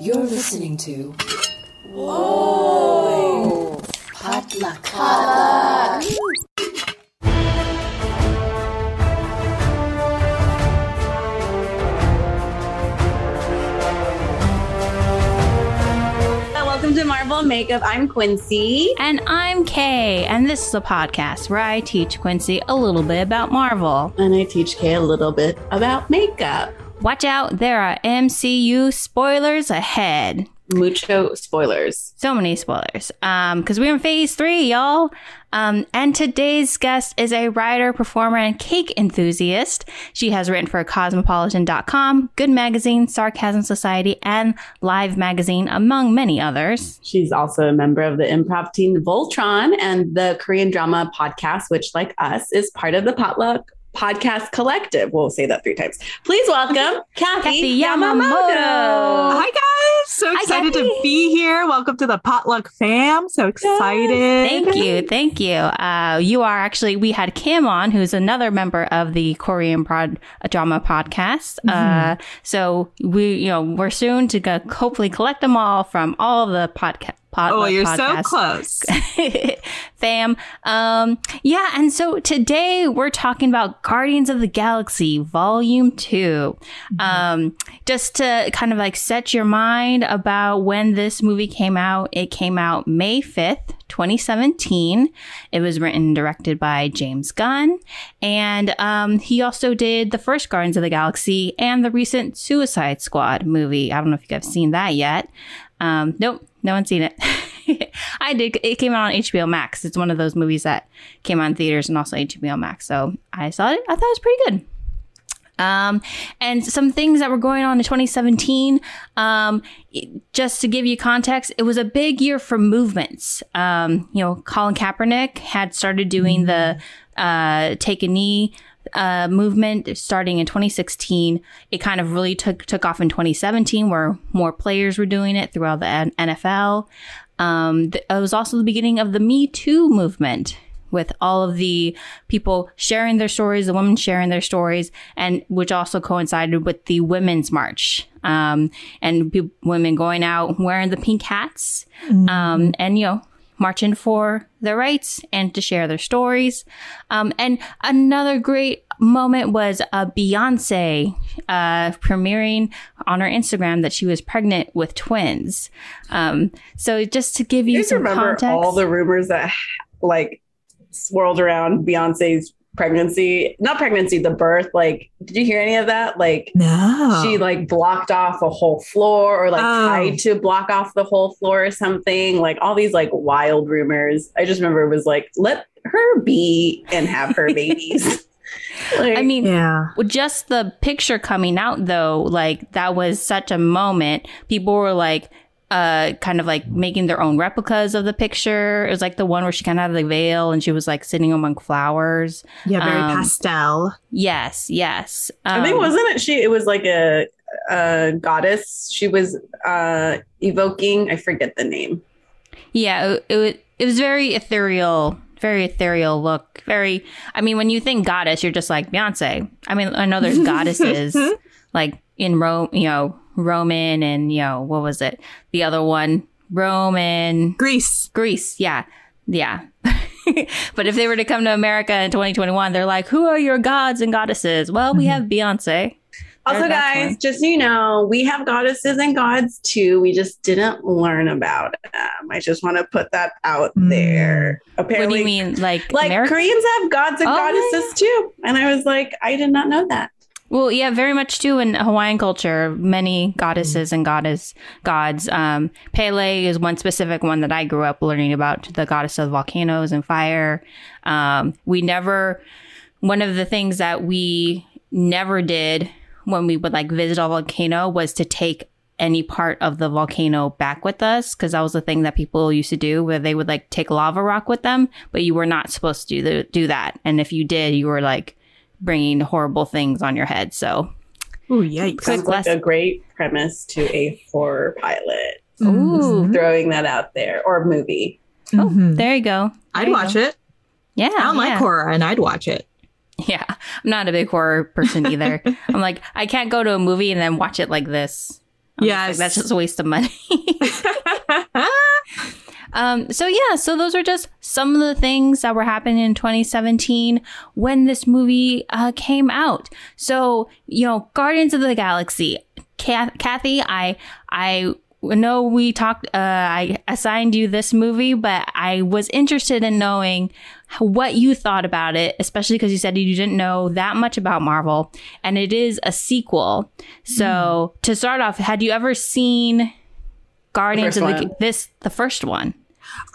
You're listening to. Whoa! Potluck. Potluck. Welcome to Marvel Makeup. I'm Quincy. And I'm Kay, and this is a podcast where I teach Quincy a little bit about Marvel. And I teach Kay a little bit about makeup. Watch out, there are MCU spoilers ahead. Mucho spoilers. So many spoilers. Um, because we're in phase three, y'all. Um, and today's guest is a writer, performer, and cake enthusiast. She has written for Cosmopolitan.com, Good Magazine, Sarcasm Society, and Live Magazine, among many others. She's also a member of the improv team Voltron and the Korean drama podcast, which, like us, is part of the Potluck Podcast Collective. We'll say that three times. Please welcome Kathy, Kathy Yamamoto. Yamamoto. Hi guys, so excited Kathy. to be here. Welcome to the Potluck fam. So excited. Thank you. Thank you. Uh, you are actually, we had Kim on, who's another member of the Korean prod, uh, drama podcast. Uh, so we, you know, we're soon to go, hopefully collect them all from all the podcast. Pod, Oh, you're so close. fam. Um, yeah, and so today we're talking about Guardians of the Galaxy Volume 2. Um, just to kind of like set your mind about when this movie came out, it came out May 5th. 2017. It was written and directed by James Gunn. And um, he also did the first Guardians of the Galaxy and the recent Suicide Squad movie. I don't know if you guys have seen that yet. Um, nope, no one's seen it. I did. It came out on HBO Max. It's one of those movies that came in theaters and also HBO Max. So I saw it. I thought it was pretty good. Um, and some things that were going on in 2017. Um, just to give you context, it was a big year for movements. Um, you know, Colin Kaepernick had started doing the uh, take a knee uh, movement starting in 2016. It kind of really took took off in 2017, where more players were doing it throughout the N- NFL. Um, th- it was also the beginning of the Me Too movement with all of the people sharing their stories, the women sharing their stories, and which also coincided with the Women's March. Um, and pe- women going out wearing the pink hats, um, and you know, marching for their rights and to share their stories. Um, and another great moment was uh, Beyonce uh, premiering on her Instagram that she was pregnant with twins. Um, so just to give you, You some remember context, all the rumors that like swirled around Beyonce's pregnancy? Not pregnancy, the birth. Like, did you hear any of that? Like, No. she like blocked off a whole floor or like Oh. tried to block off the whole floor or something like all these like wild rumors i just remember it was like let her be and have her babies Like, I mean, yeah. Well, just the picture coming out though, like that was such a moment. People were like, uh, kind of like making their own replicas of the picture. It was like the one where she kind of had the veil and she was like sitting among flowers. Yeah, very Um, pastel. Yes, yes. i think Um, wasn't it she it was like a, a goddess she was uh evoking i forget the name Yeah, it, it, it was very ethereal, very ethereal look. Very, I mean, when you think goddess, you're just like Beyonce. I mean, I know there's goddesses like in Rome, you know, Roman and, you know, what was it? The other one, Roman, Greece. Greece. Yeah. Yeah. but if they were to come to America in 2021, they're like, who are your gods and goddesses? Well, we have Beyonce. also guys one. just so you know we have goddesses and gods too we just didn't learn about them i just want to put that out Mm. there Apparently, What do you mean? Like, like America? koreans have gods and Oh, yeah, goddesses too and i was like i did not know that Well, yeah, very much too in Hawaiian culture. Many goddesses and goddess gods. Um, Pele is one specific one that I grew up learning about. The goddess of volcanoes and fire. Um, we never. One of the things that we never did when we would like visit a volcano was to take any part of the volcano back with us because that was the thing that people used to do where they would like take lava rock with them but you were not supposed to do, the, do that and if you did you were like bringing horrible things on your head so Oh, yikes. Good Sounds like lesson. a great premise to a horror pilot. Ooh. Mhm. Throwing that out there, or a movie. oh Mhm. there you go I'd you watch go. it. yeah I don't yeah. like horror, and I'd watch it. yeah i'm not a big horror person either i'm like i can't go to a movie and then watch it like this I'm like, that's just a waste of money. Um, so yeah, so those are just some of the things that were happening in 2017 when this movie uh, came out. So you know, Guardians of the Galaxy. Kath- Kathy, I I know we talked. Uh, I assigned you this movie, but I was interested in knowing what you thought about it, especially because you said you didn't know that much about Marvel, and it is a sequel. So to start off, had you ever seen? Guardians of the one. this the first one.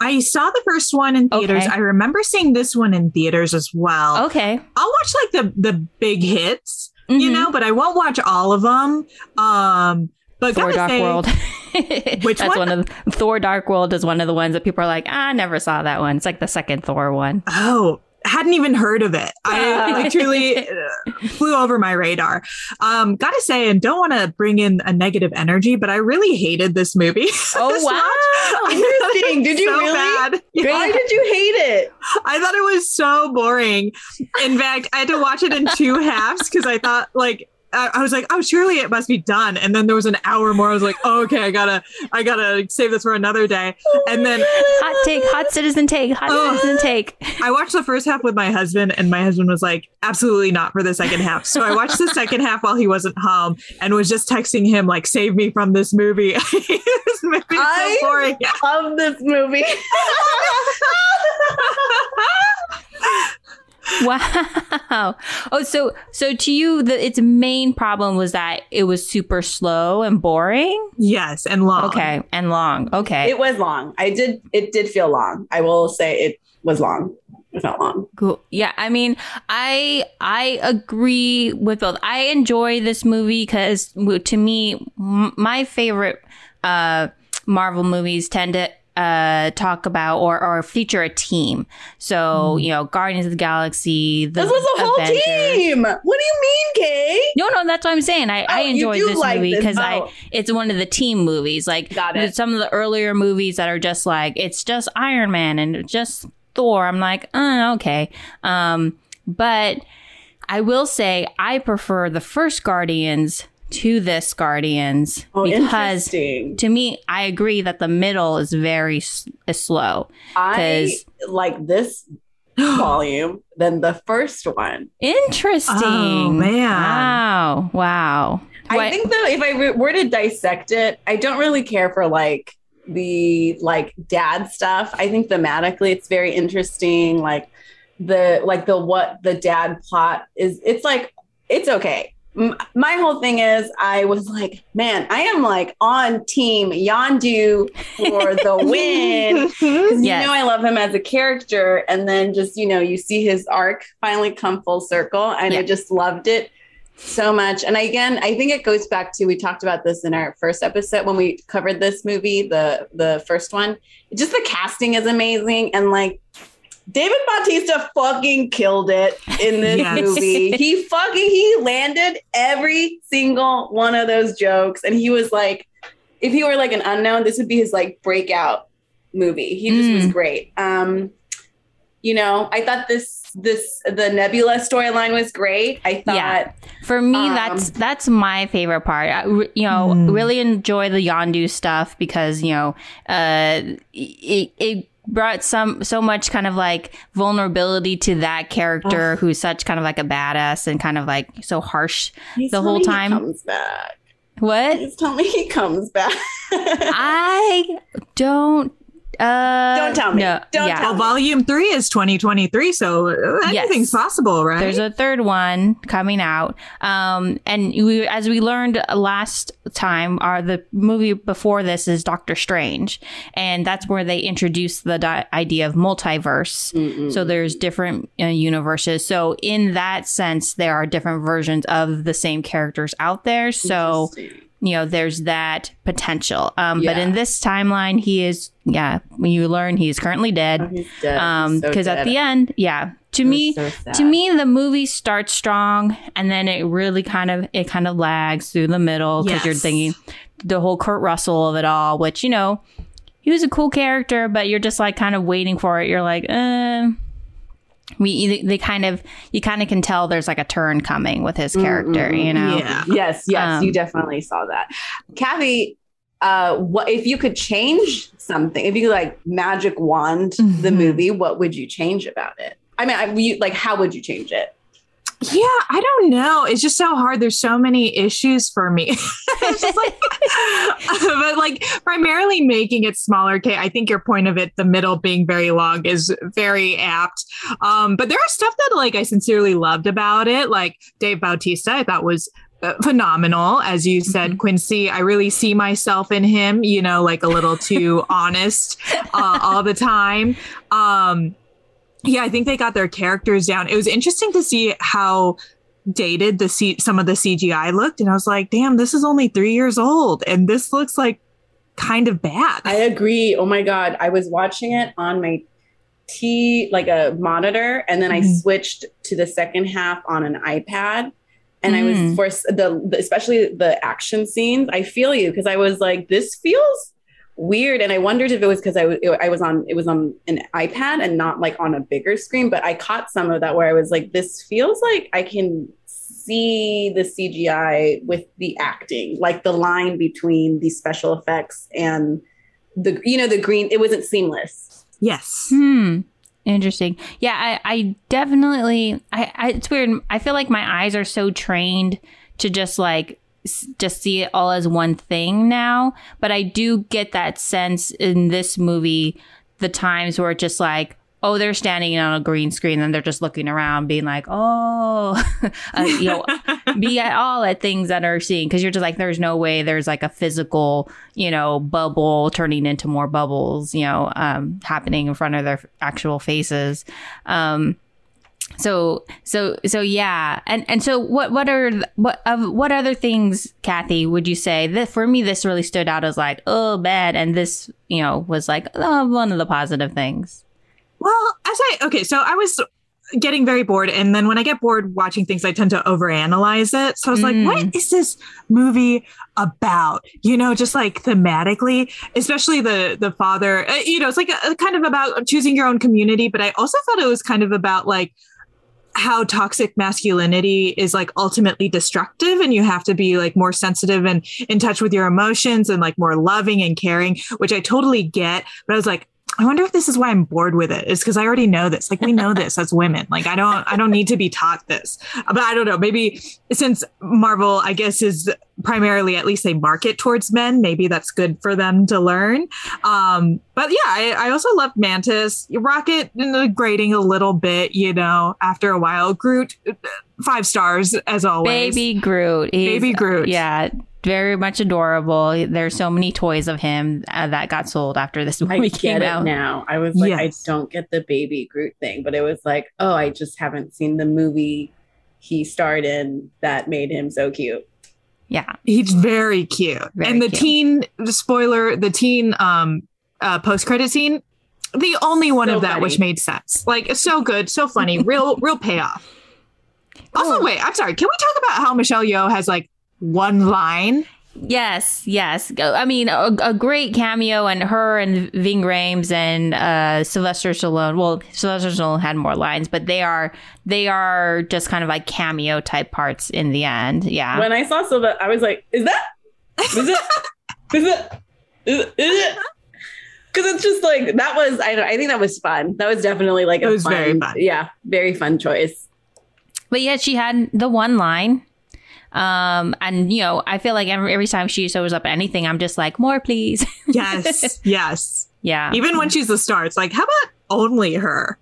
I saw the first one in theaters. Okay. I remember seeing this one in theaters as well. Okay. I'll watch like the the big hits, you Mhm. know, but I won't watch all of them. Um, but Thor Dark say, World. Which That's one? one of the, Thor Dark World is one of the ones that people are like, "Ah, I never saw that one. It's like the second Thor one. Oh, hadn't even heard of it. I like truly uh, flew over my radar. Um, gotta say, and don't want to bring in a negative energy, but I really hated this movie. Oh, This wow. watch. I thought it Interesting. Did you so really? bad. Yeah. Why did you hate it? I thought it was so boring. In fact, I had to watch it in two halves because I thought like I, I was like, oh, surely it must be done. And then there was an hour more. I was like, oh, okay, I gotta, I gotta save this for another day. And then Hot take, hot citizen take, hot Oh. citizen take. I watched the first half with my husband, and my husband was like, absolutely not for the second half. So I watched the second half while he wasn't home and was just texting him like, save me from this movie. this movie is I- so boring. Love this movie. Wow. Oh, so so to you, the its main problem was that it was super slow and boring. yes, and long. Okay, and long. Okay, it was long. I did. It did feel long. I will say it was long. It felt long. Cool. Yeah, I mean, I I agree with both. I enjoy this movie because to me, m- my favorite uh, Marvel movies tend to uh, talk about or or feature a team. So you know, Guardians of the Galaxy. The This was a whole Avengers. team. What do you mean, Kay? No, no, that's what I'm saying. I, I Oh, you enjoyed this like movie because Oh. I it's one of the team movies. Like some of the earlier movies that are just like it's just Iron Man and just Thor. I'm like, uh, okay. Um, but I will say I prefer the first Guardians to this Guardians Oh, because to me, I agree that the middle is very s- is slow. I 'cause- like this volume than the first one. Interesting. Oh, man. Wow. Wow. I think though, if I re- were to dissect it, I don't really care for like the like dad stuff. I think thematically, it's very interesting. Like the like the what the dad plot is. It's like it's okay. My whole thing is, I was like, man, I am like on team Yondu for the win. Yes. You know, I love him as a character. And then just, you know, you see his arc finally come full circle. And Yeah. I just loved it so much. And again, I think it goes back to we talked about this in our first episode when we covered this movie, the the first one. Just the casting is amazing. And like David Bautista fucking killed it in this Yes. movie. He fucking he landed every single one of those jokes. And he was like, if he were like an unknown, this would be his like breakout movie. He just was Mm. great. Um, you know, I thought this this the Nebula storyline was great. I thought Yeah. For me, Um, that's that's my favorite part. I, you know, Mm. really enjoy the Yondu stuff because you know, uh, it, it brought some so much kind of like vulnerability to that character who's such kind of like a badass and kind of like so harsh. He's the whole time. he comes back. What He's telling me he comes back. I don't. Uh, Don't tell me. No, Don't yeah. tell Well, volume three is 2023, so uh, Yes. anything's possible, right? There's a third one coming out. Um, and we, as we learned last time, our the movie before this is Doctor Strange, and that's where they introduced the di- idea of multiverse. Mm-mm. So there's different uh, universes. So in that sense, there are different versions of the same characters out there. So Interesting. You know, there's that potential. Um, but in this timeline, he is yeah. When you learn he is currently Oh, dead. he's dead. Um, so because at the end, yeah, to It me, so to me the movie starts strong and then it really kind of it kind of lags through the middle because you're thinking the whole kurt russell of it all which you know he was a cool character but you're just like kind of waiting for it you're like uh we they kind of you kind of can tell there's like a turn coming with his character, Mm, mm, you know. Yeah. Yes, yes, Um, you definitely saw that. Kathy, uh, what if you could change something? If you like magic wand the Mhm. movie, what would you change about it? I mean, I, you, like, how would you change it? Yeah, I don't know. It's just so hard. There's so many issues for me. it's just like, but like primarily making it smaller. Okay, I think your point of it, the middle being very long, is very apt. Um, but there are stuff that like I sincerely loved about it. Like Dave Bautista, I thought was uh, phenomenal as you said quincy i really see myself in him you know like a little too honest uh, all the time um yeah i think they got their characters down it was interesting to see how dated the C- some of the cgi looked and i was like damn this is only three years old and this looks like kind of bad I agree. Oh my God. I was watching it on my T, like a monitor, and then I Mhm. switched to the second half on an iPad. And I Mm. was for the, the, especially the action scenes. I feel you because I was like, this feels weird. And I wondered if it was because I, w- I was on, it was on an iPad and not like on a bigger screen. But I caught some of that where I was like, this feels like I can see the CGI with the acting, like the line between the special effects and the you know the green it wasn't seamless yes Hmm. Interesting. Yeah, I, I definitely. I, I. It's weird. I feel like my eyes are so trained to just like s- just see it all as one thing now. But I do get that sense in this movie, the times where it's just like, oh, they're standing on a green screen and they're just looking around, being like, oh, uh, you know, be at all at things that are seeing because you're just like there's no way there's like a physical you know bubble turning into more bubbles you know um happening in front of their actual faces um so so so yeah and and so what what are what of what other things kathy would you say that for me this really stood out as like oh bad and this you know was like oh, one of the positive things Well, as I okay, so I was getting very bored, and then when I get bored watching things, I tend to overanalyze it. So I was Mm. like, "What is this movie about?" You know, just like thematically, especially the the father. uh, You know, it's like a, kind of about choosing your own community, but I also thought it was kind of about like how toxic masculinity is like ultimately destructive and you have to be like more sensitive and in touch with your emotions and like more loving and caring which i totally get but i was like I wonder if this is why I'm bored with it. Is because I already know this. Like we know this as women. Like I don't I don't need to be taught this. But I don't know. Maybe since Marvel, I guess, is primarily at least they market towards men. Maybe that's good for them to learn. Um, but yeah, I, I also love Mantis. Rocket uh, grating a little bit, you know, after a while. Groot, five stars as always. baby groot He's- Baby Groot. yeah very much adorable there's so many toys of him uh, that got sold after this i movie get came it out now i was like Yes. i don't get the baby groot thing but it was like oh i just haven't seen the movie he starred in that made him so cute yeah He's very cute. Very and the cute. teen spoiler, the teen um uh post credit scene, the only one So of that funny. which made sense. Like so good, so funny, real real payoff. Also, Cool. wait, I'm sorry. Can we talk about how Michelle Yeoh has like one line? Yes, yes. I mean, a, a great cameo, and her and Ving Rhames and uh, Sylvester Stallone. Well, Sylvester Stallone had more lines, but they are they are just kind of like cameo type parts in the end. Yeah. when i saw silva i was like is that is it is it is it, is it? Because it's just like that was I, I think that was fun. That was definitely like It a was fun, very fun. Yeah, very fun choice. But yet she had the one line. Um, and you know, I feel like every, every time she shows up at anything, I'm just like, more, please. Yes, yes. yeah. Even when she's the star, it's like, how about only her?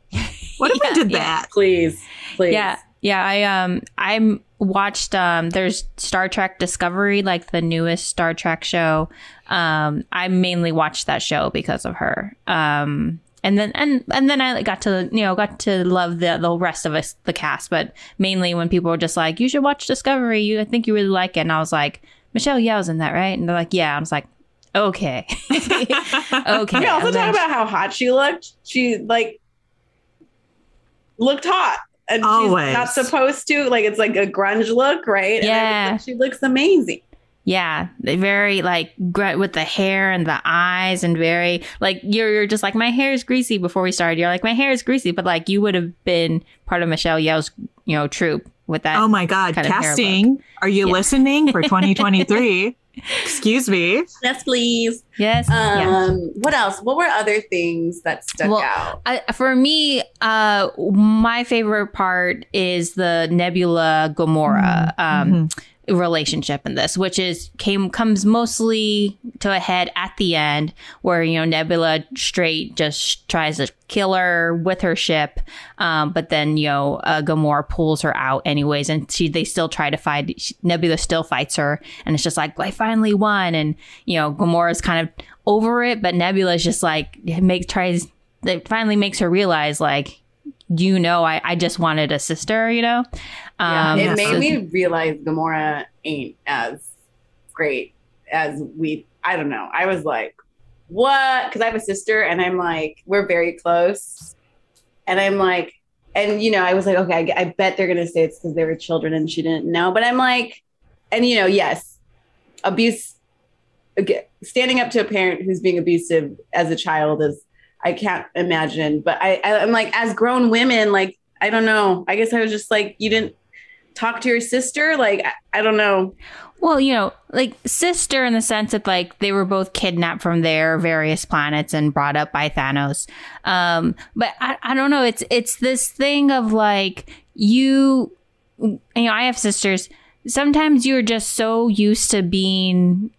What if Yeah, we did yeah. that? Please, please. Yeah, yeah. I um, I watched um. There's Star Trek Discovery, like the newest Star Trek show. Um, I mainly watched that show because of her. Um, and then and and then I got to you know got to love the the rest of us the cast, but mainly when people were just like, you should watch Discovery. You I think you really like it, and I was like, Michelle Yeoh's in that, right? And they're like, yeah. I was like, okay, okay. We also And then- talk about how hot she looked. She like looked hot. And Always. she's not supposed to. Like it's like a grunge look, right? And I was Yeah. like, she looks amazing. Yeah, very like with the hair and the eyes, and very like you're, you're just like my hair is greasy. Before we started, you're like my hair is greasy, but like you would have been part of Michelle Yeoh's you know troop with that. Oh my God. kind Casting. Are you Yeah. listening for 2023? Excuse me. Yes, please. yes, Um, yeah. what else? What were other things that stuck Well, out? I, for me, uh, my favorite part is the Nebula Gamora um, relationship in this, which is came comes mostly to a head at the end, where you know Nebula straight just tries to kill her with her ship, um, but then you know uh, Gamora pulls her out anyways, and she they still try to fight. she- Nebula still fights her, and it's just like I finally won, and you know Gamora's kind of over it, but Nebula's just like make tries. It finally makes her realize like. You know, I, I just wanted a sister, you know? Yeah, Um, it yes. made me realize Gamora ain't as great as we. I don't know. I was like, what? Because I have a sister, and I'm like, we're very close, and I'm like, and you know, I was like, okay, I, I bet they're gonna say it's because they were children and she didn't know, but I'm like, and you know, yes, abuse. again, Standing up to a parent who's being abusive as a child is, I can't imagine. But I, I I'm like, as grown women, like, I don't know. I guess I was just like, you didn't talk to your sister like I, I don't know Well, you know, like sister in the sense that like they were both kidnapped from their various planets and brought up by Thanos. Um, but I, I don't know. It's it's this thing of like you, you know, I have sisters. Sometimes you're just so used to being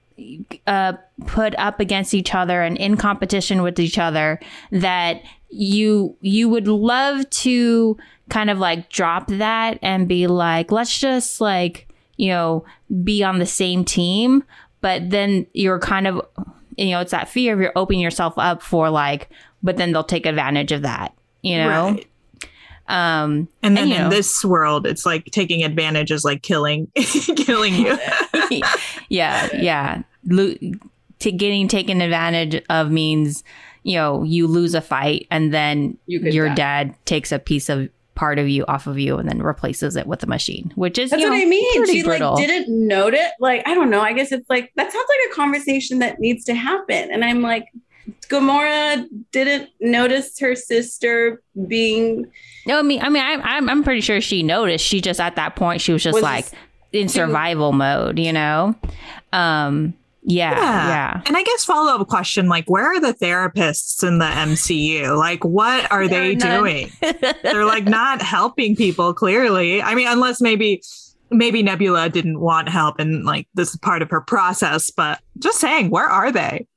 uh, put up against each other and in competition with each other that you you would love to kind of like drop that and be like, let's just like you know be on the same team. But then you're kind of you know it's that fear of you're opening yourself up for like, but then they'll take advantage of that. You know. Right. Um, And then you in know. this world, it's like taking advantage is like killing, killing you. yeah, yeah. Lo- to getting taken advantage of means, you know, you lose a fight and then You your die. dad takes a piece of part of you off of you and then replaces it with a machine, which is that's you what i mean pretty she brutal. like didn't note it like i don't know i guess it's like that sounds like a conversation that needs to happen and i'm like Gamora didn't notice her sister being No, I mean, I mean, I, I'm I'm pretty sure she noticed. She just at that point she was just Was like just in survival mode, you know. Um, yeah, yeah. And I guess follow up question like, where are the therapists in the MCU? Like, what are There they are doing? They're like not helping people clearly. I mean, unless maybe maybe Nebula didn't want help and like this is part of her process, but just saying, where are they?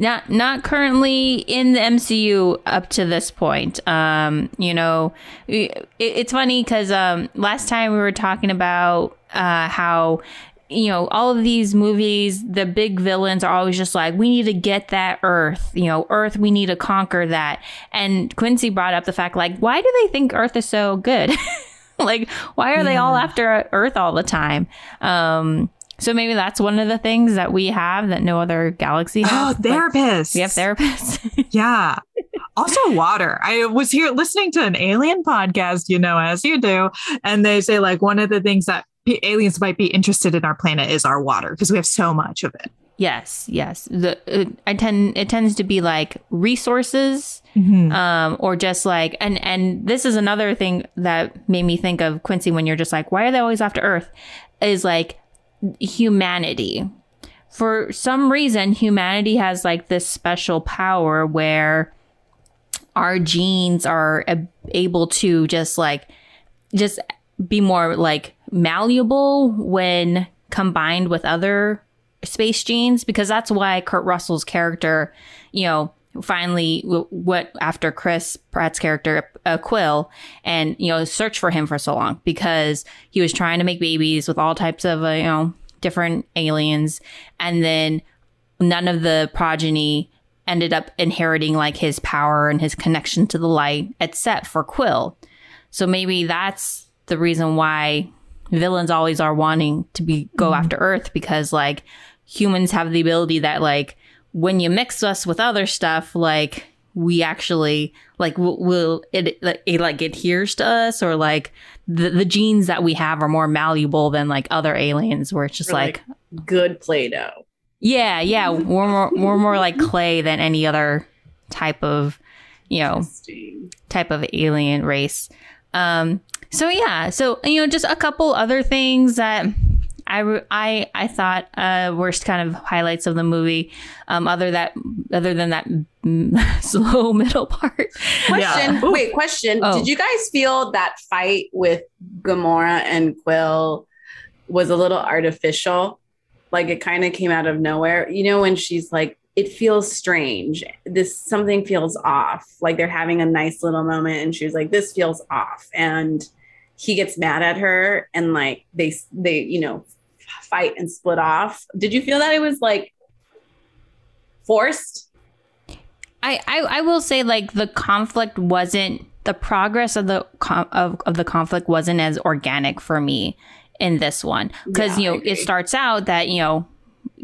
Not not currently in the MCU up to this point. Um, you know, it, it's funny because um, last time we were talking about uh, how you know all of these movies, the big villains are always just like, we need to get that Earth. You know, Earth, we need to conquer that. And Quincy brought up the fact, like, why do they think Earth is so good? like, why are they all after Earth all the time? Um, so maybe that's one of the things that we have that no other galaxy Oh, has. Like, therapists. we have therapists. Yeah. Also, water. I was here listening to an alien podcast, you know, as you do. And they say, like, one of the things that p- aliens might be interested in our planet is our water because we have so much of it. yes, yes. The uh, I tend it tends to be like resources, um, or just like and and this is another thing that made me think of Quincy when you're just like, why are they always after Earth? Is like humanity. For some reason, humanity has like this special power where our genes are able to just like just be more like malleable when combined with other space genes because that's why Kurt Russell's character, you know, finally what after Chris Pratt's character uh, Quill and you know search for him for so long because he was trying to make babies with all types of uh, you know different aliens and then none of the progeny ended up inheriting like his power and his connection to the light except for Quill. So maybe that's the reason why villains always are wanting to be go after Earth because like humans have the ability that like when you mix us with other stuff like we actually like will, it, like, it like adheres to us or like the, the genes that we have are more malleable than like other aliens where it's just like, like, good Play-Doh. Yeah, yeah. We're more we're more like clay than any other type of, you know, type of alien race. Um, so yeah, so you know, just a couple other things that I re- I I thought uh, were kind of highlights of the movie. Um, other that other than that slow middle part. Question. Yeah. Wait, question. Oh. Did you guys feel that fight with Gamora and Quill was a little artificial? Like it kind of came out of nowhere. You know, when she's like, it feels strange. This something feels off. Like they're having a nice little moment, and she's like, this feels off. And he gets mad at her, and like they they you know fight and split off. Did you feel that it was like forced? I, I I will say like the conflict wasn't the progress of the com- of, of the conflict wasn't as organic for me in this one because Yeah, you know it starts out that you know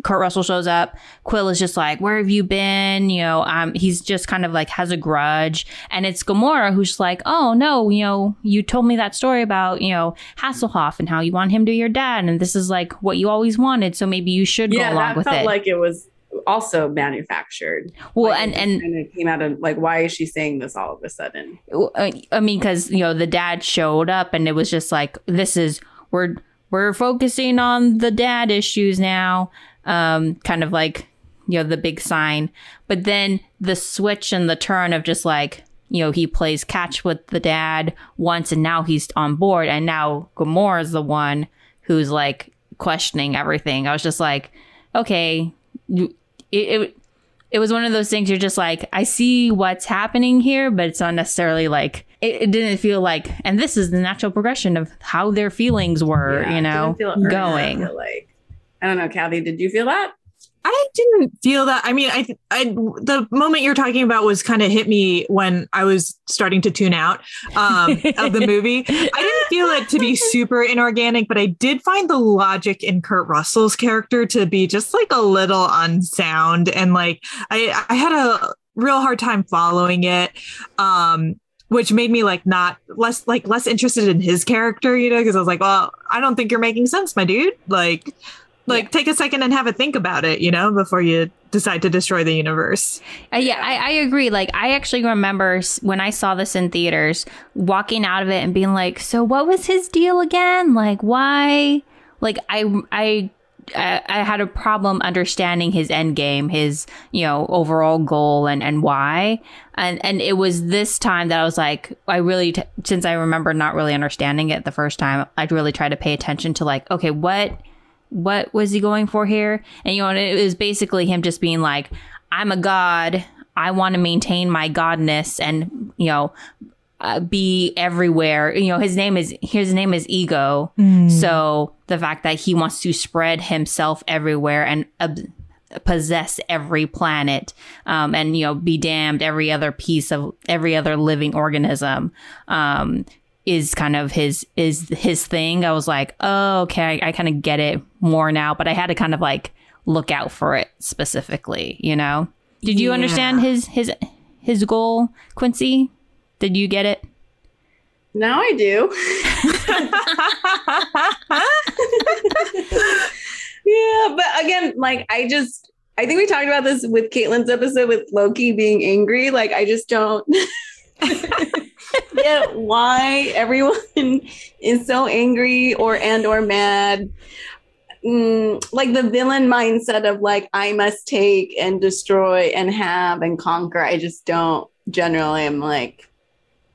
Kurt Russell shows up. Quill is just like where have you been? You know um he's just kind of like has a grudge. And it's Gamora who's just like oh no you know you told me that story about you know Hasselhoff and how you want him to be your dad and this is like what you always wanted so maybe you should go yeah, along that with felt it. like it was also manufactured. well Like, and it and kind of came out of like, why is she saying this all of a sudden? uh, I mean, because you know the dad showed up, and it was just like this is we're we're focusing on the dad issues now, um, kind of like you know the big sign. But then the switch and the turn of just like you know he plays catch with the dad once, and now he's on board, and now Gamora is the one who's like questioning everything. I was just like, okay, you, it, it it was one of those things you're just like, I see what's happening here, but it's not necessarily like it, it didn't feel like and this is the natural progression of how their feelings were, Yeah, you know, didn't feel earned, I going. like I don't know, Kathy. Did you feel that? I didn't feel that. I mean, I, I the moment you're talking about was kind of hit me when I was starting to tune out um, of the movie. I didn't feel it to be super inorganic, but I did find the logic in Kurt Russell's character to be just like a little unsound, and like I, I had a real hard time following it. Um, which made me like not less like less interested in his character, you know, because I was like, well, I don't think you're making sense, my dude. Like, like take a second and have a think about it, you know, before you decide to destroy the universe. Uh, yeah, I, I agree. Like, I actually remember when I saw this in theaters, walking out of it and being like, "So, what was his deal again? Like, why? Like, I, I, I, I had a problem understanding his end game, his, you know, overall goal, and and why. And and it was this time that I was like, I really, t- since I remember not really understanding it the first time, I'd really try to pay attention to like, okay, what what was he going for here? And you know, it was basically him just being like, I'm a god. I want to maintain my godness and, you know, uh, be everywhere. You know, his name is his name is ego. So the fact that he wants to spread himself everywhere and ob- possess every planet, um, and you know, be damned every other piece of every other living organism, um, is kind of his is his thing. I was like, oh, okay, I, I kind of get it more now, but I had to kind of like look out for it specifically. You know, did you Yeah. understand his his his goal, Quincy? Did you get it? Now I do. yeah, but again, like I just I think we talked about this with Caitlin's episode with Loki being angry. Like I just don't get why everyone is so angry or and or mad. Mm, like the villain mindset of like I must take and destroy and have and conquer. I just don't generally I'm like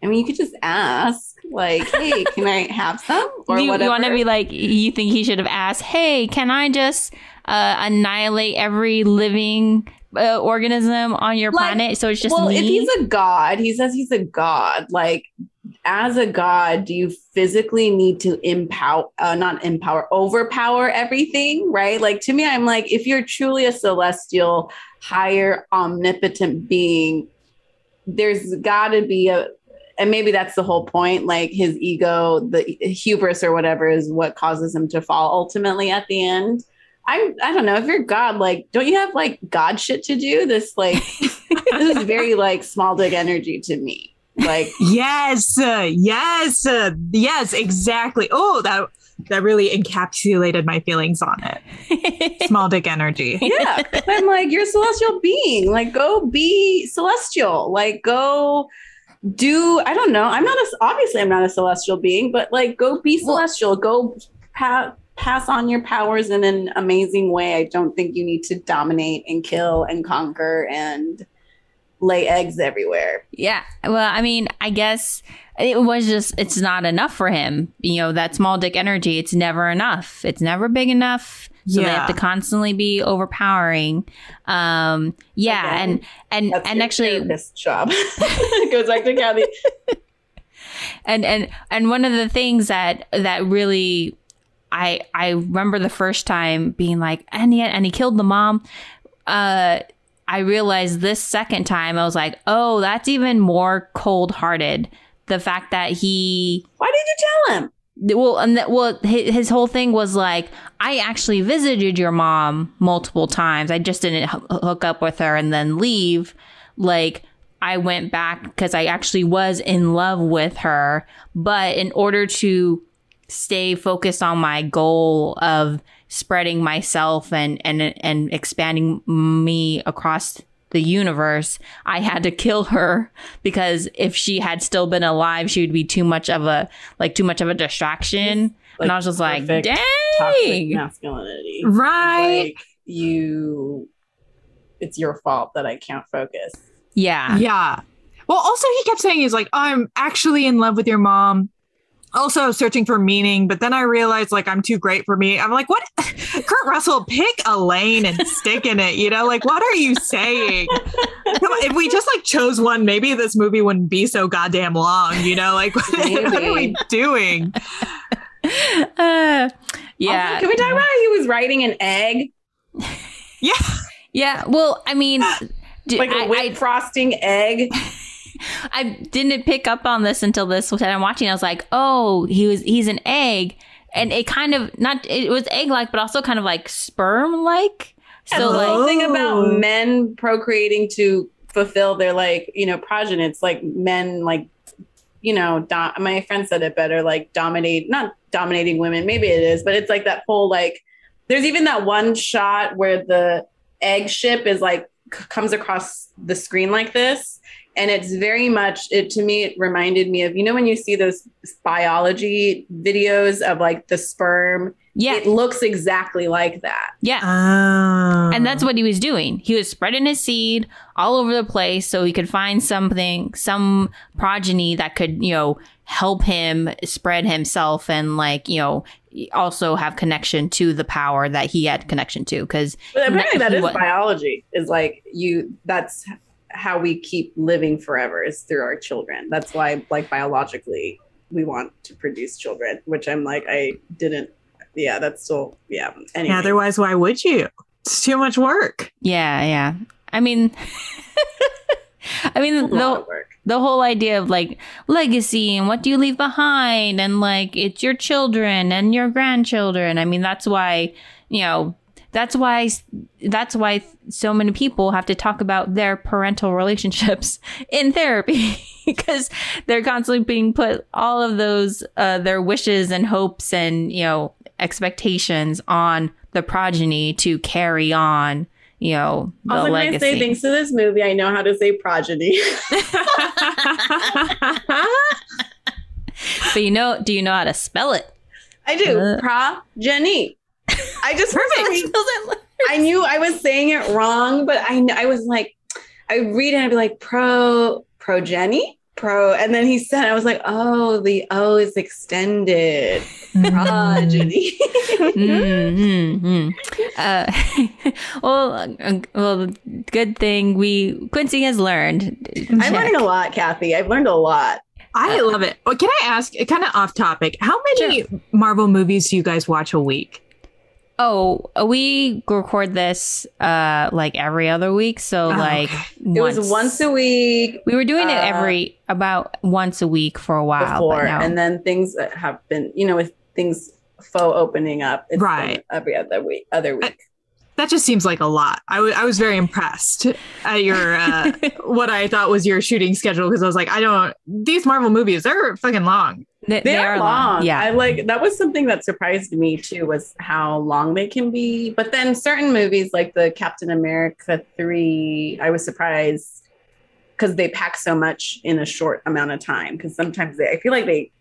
I mean you could just ask like, hey, can I have some or you, whatever? You want to be like, you think he should have asked, hey, can I just uh, annihilate every living uh, organism on your Like, planet? So it's just well, me. if he's a god, he says he's a god. Like, as a god, do you physically need to empower, uh, not empower, overpower everything? Right? Like, to me, I'm like, if you're truly a celestial, higher, omnipotent being, there's got to be a, and maybe that's the whole point. Like, his ego, the hubris or whatever, is what causes him to fall ultimately at the end. I I don't know if you're God, like, don't you have like God shit to do? This like this is very like small dick energy to me. Like, yes, uh, yes, uh, yes, exactly. Oh, that that really encapsulated my feelings on it. Small dick energy. yeah. I'm like, you're a celestial being. Like, go be celestial. Like, go do, I don't know. I'm not a, obviously, I'm not a celestial being, but like, go be Well- celestial. Go pa- pass on your powers in an amazing way. I don't think you need to dominate and kill and conquer and lay eggs everywhere. Yeah. Well, I mean, I guess it was just, it's not enough for him. You know, that small dick energy, it's never enough. It's never big enough. So they have to constantly be overpowering. Um, yeah. Again, And, and, That's and your actually, therapist job. goes back to Kathy. and and and one of the things that that really I I remember the first time being like and yet and he killed the mom. Uh, I realized this second time I was like, oh, that's even more cold hearted. The fact that he Why did you tell him? well and that well his, his whole thing was like I actually visited your mom multiple times. I just didn't h- hook up with her and then leave. Like I went back because I actually was in love with her, but in order to stay focused on my goal of spreading myself and and and expanding me across the universe, I had to kill her because if she had still been alive, she would be too much of a like too much of a distraction. Like, and I was just like, perfect Toxic dang. masculinity. Right. Like, you, it's your fault that I can't focus. Yeah. Yeah. Well, also he kept saying he's like, I'm actually in love with your mom. Also searching for meaning, but then I realized like I'm too great for me. I'm like, what? Kurt Russell, pick a lane and stick in it. You know, like what are you saying? If we just like chose one, maybe this movie wouldn't be so goddamn long. You know, like what are we doing? Uh, yeah. Also, can we talk about how he was writing an egg, Yeah. yeah. Well, I mean, d- like a I- whipped frosting egg? I didn't pick up on this until this that I'm watching. I was like, oh, he was he's an egg, and it kind of not it was egg like, but also kind of like sperm like. So the like, whole thing Oh. about men procreating to fulfill their like you know progeny. It's like men like you know. Do- my friend said it better. Like dominate, not dominating women. Maybe it is, but it's like that whole like. There's even that one shot where the egg ship is like c- comes across the screen like this and it's very much it to me it reminded me of you know when you see those biology videos of like the sperm yeah, it looks exactly like that yeah. Oh. And that's what he was doing. He was spreading his seed all over the place so he could find something, some progeny that could, you know, help him spread himself and like, you know, also have connection to the power that he had connection to. Cause But apparently that he is wa- biology. Is like you. That's how we keep living forever is through our children. That's why, like biologically, we want to produce children. Which I'm like, I didn't. Yeah, that's still yeah. Anyway, Yeah, otherwise, why would you? It's too much work. yeah, yeah. I mean, I mean, the, the whole idea of like legacy and what do you leave behind and like it's your children and your grandchildren i mean that's why you know that's why that's why so many people have to talk about their parental relationships in therapy because they're constantly being put all of those uh, their wishes and hopes and you know expectations on the progeny to carry on you know the can I legacy say thanks to this movie, I know how to say progeny. but you know do you know how to spell it I do Uh. progeny. I just for some Perfect. I knew I was saying it wrong, but I I was like, I read it and I'd be like pro progeny pro, and then he said I was like, oh, the O is extended progeny. mm-hmm. uh, well, uh, well, good thing we Quincy has learned. I'm learning a lot, Kathy. I've learned a lot. I love it. Well, can I ask, kind of off topic, how many Marvel movies do you guys watch a week? Oh, we record this uh like every other week, so Oh, like okay. It was once a week we were doing it uh, every about once a week for a while, before, but now and then things that have been, you know, with things faux opening up, it's Right. every other week. Other week. That just seems like a lot. I I was very impressed at your uh, what I thought was your shooting schedule because I was like, I don't these Marvel movies they're fucking long. They, They, are, long. Yeah. I like that was something that surprised me too was how long they can be. But then certain movies like the Captain America 3, I was surprised because they pack so much in a short amount of time. Because sometimes they I feel like they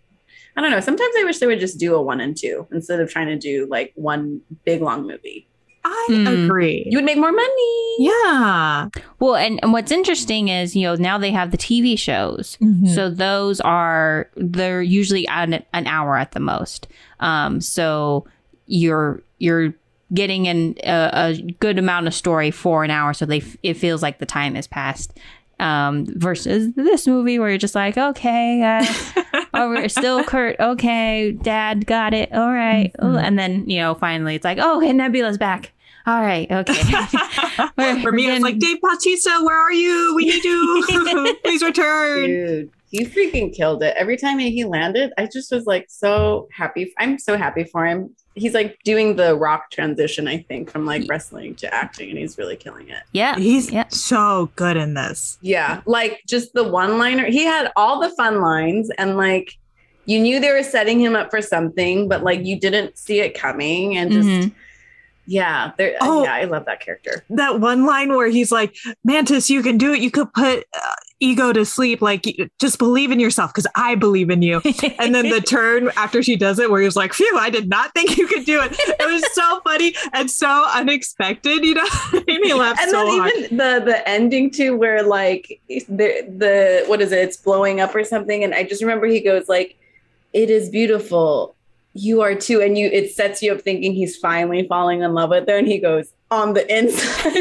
I don't know, sometimes I wish they would just do a one and two instead of trying to do like one big long movie. I Mm. agree. You would make more money. yeah. well, and, and what's interesting is, you know, now they have the TV shows. Hmm. So those are they're usually an, an hour at the most. Um, so you're you're getting in a, a good amount of story for an hour, so they f- it feels like the time has passed. Um, versus this movie where you're just like, okay, uh, oh, we're still Kurt. Okay, Dad got it. All right. Mhm. and then you know, finally, it's like, oh, okay, Nebula's back. All right, okay. We're- For me, we're it's like Dave Bautista, where are you? We need you. Please return. Dude, he freaking killed it. Every time he landed, I just was like so happy. I'm so happy for him. He's like doing the rock transition, I think, from like wrestling to acting, and he's really killing it. yeah, He's yeah. so good in this. Yeah, like just the one liner. He had all the fun lines, and like you knew they were setting him up for something, but like you didn't see it coming, and just Mhm. Yeah, there. Oh. yeah, I love that character. That one line where he's like, Mantis, you can do it. You could put uh, ego to sleep. Like, just believe in yourself because I believe in you. And then the turn after she does it, where he was like, phew, I did not think you could do it. It was so funny and so unexpected, you know? Made me laugh and so then hard. even the the ending too where like the the what is it it's blowing up or something and i just remember he goes like it is beautiful you are too. And you it sets you up thinking he's finally falling in love with her. And he goes on the inside.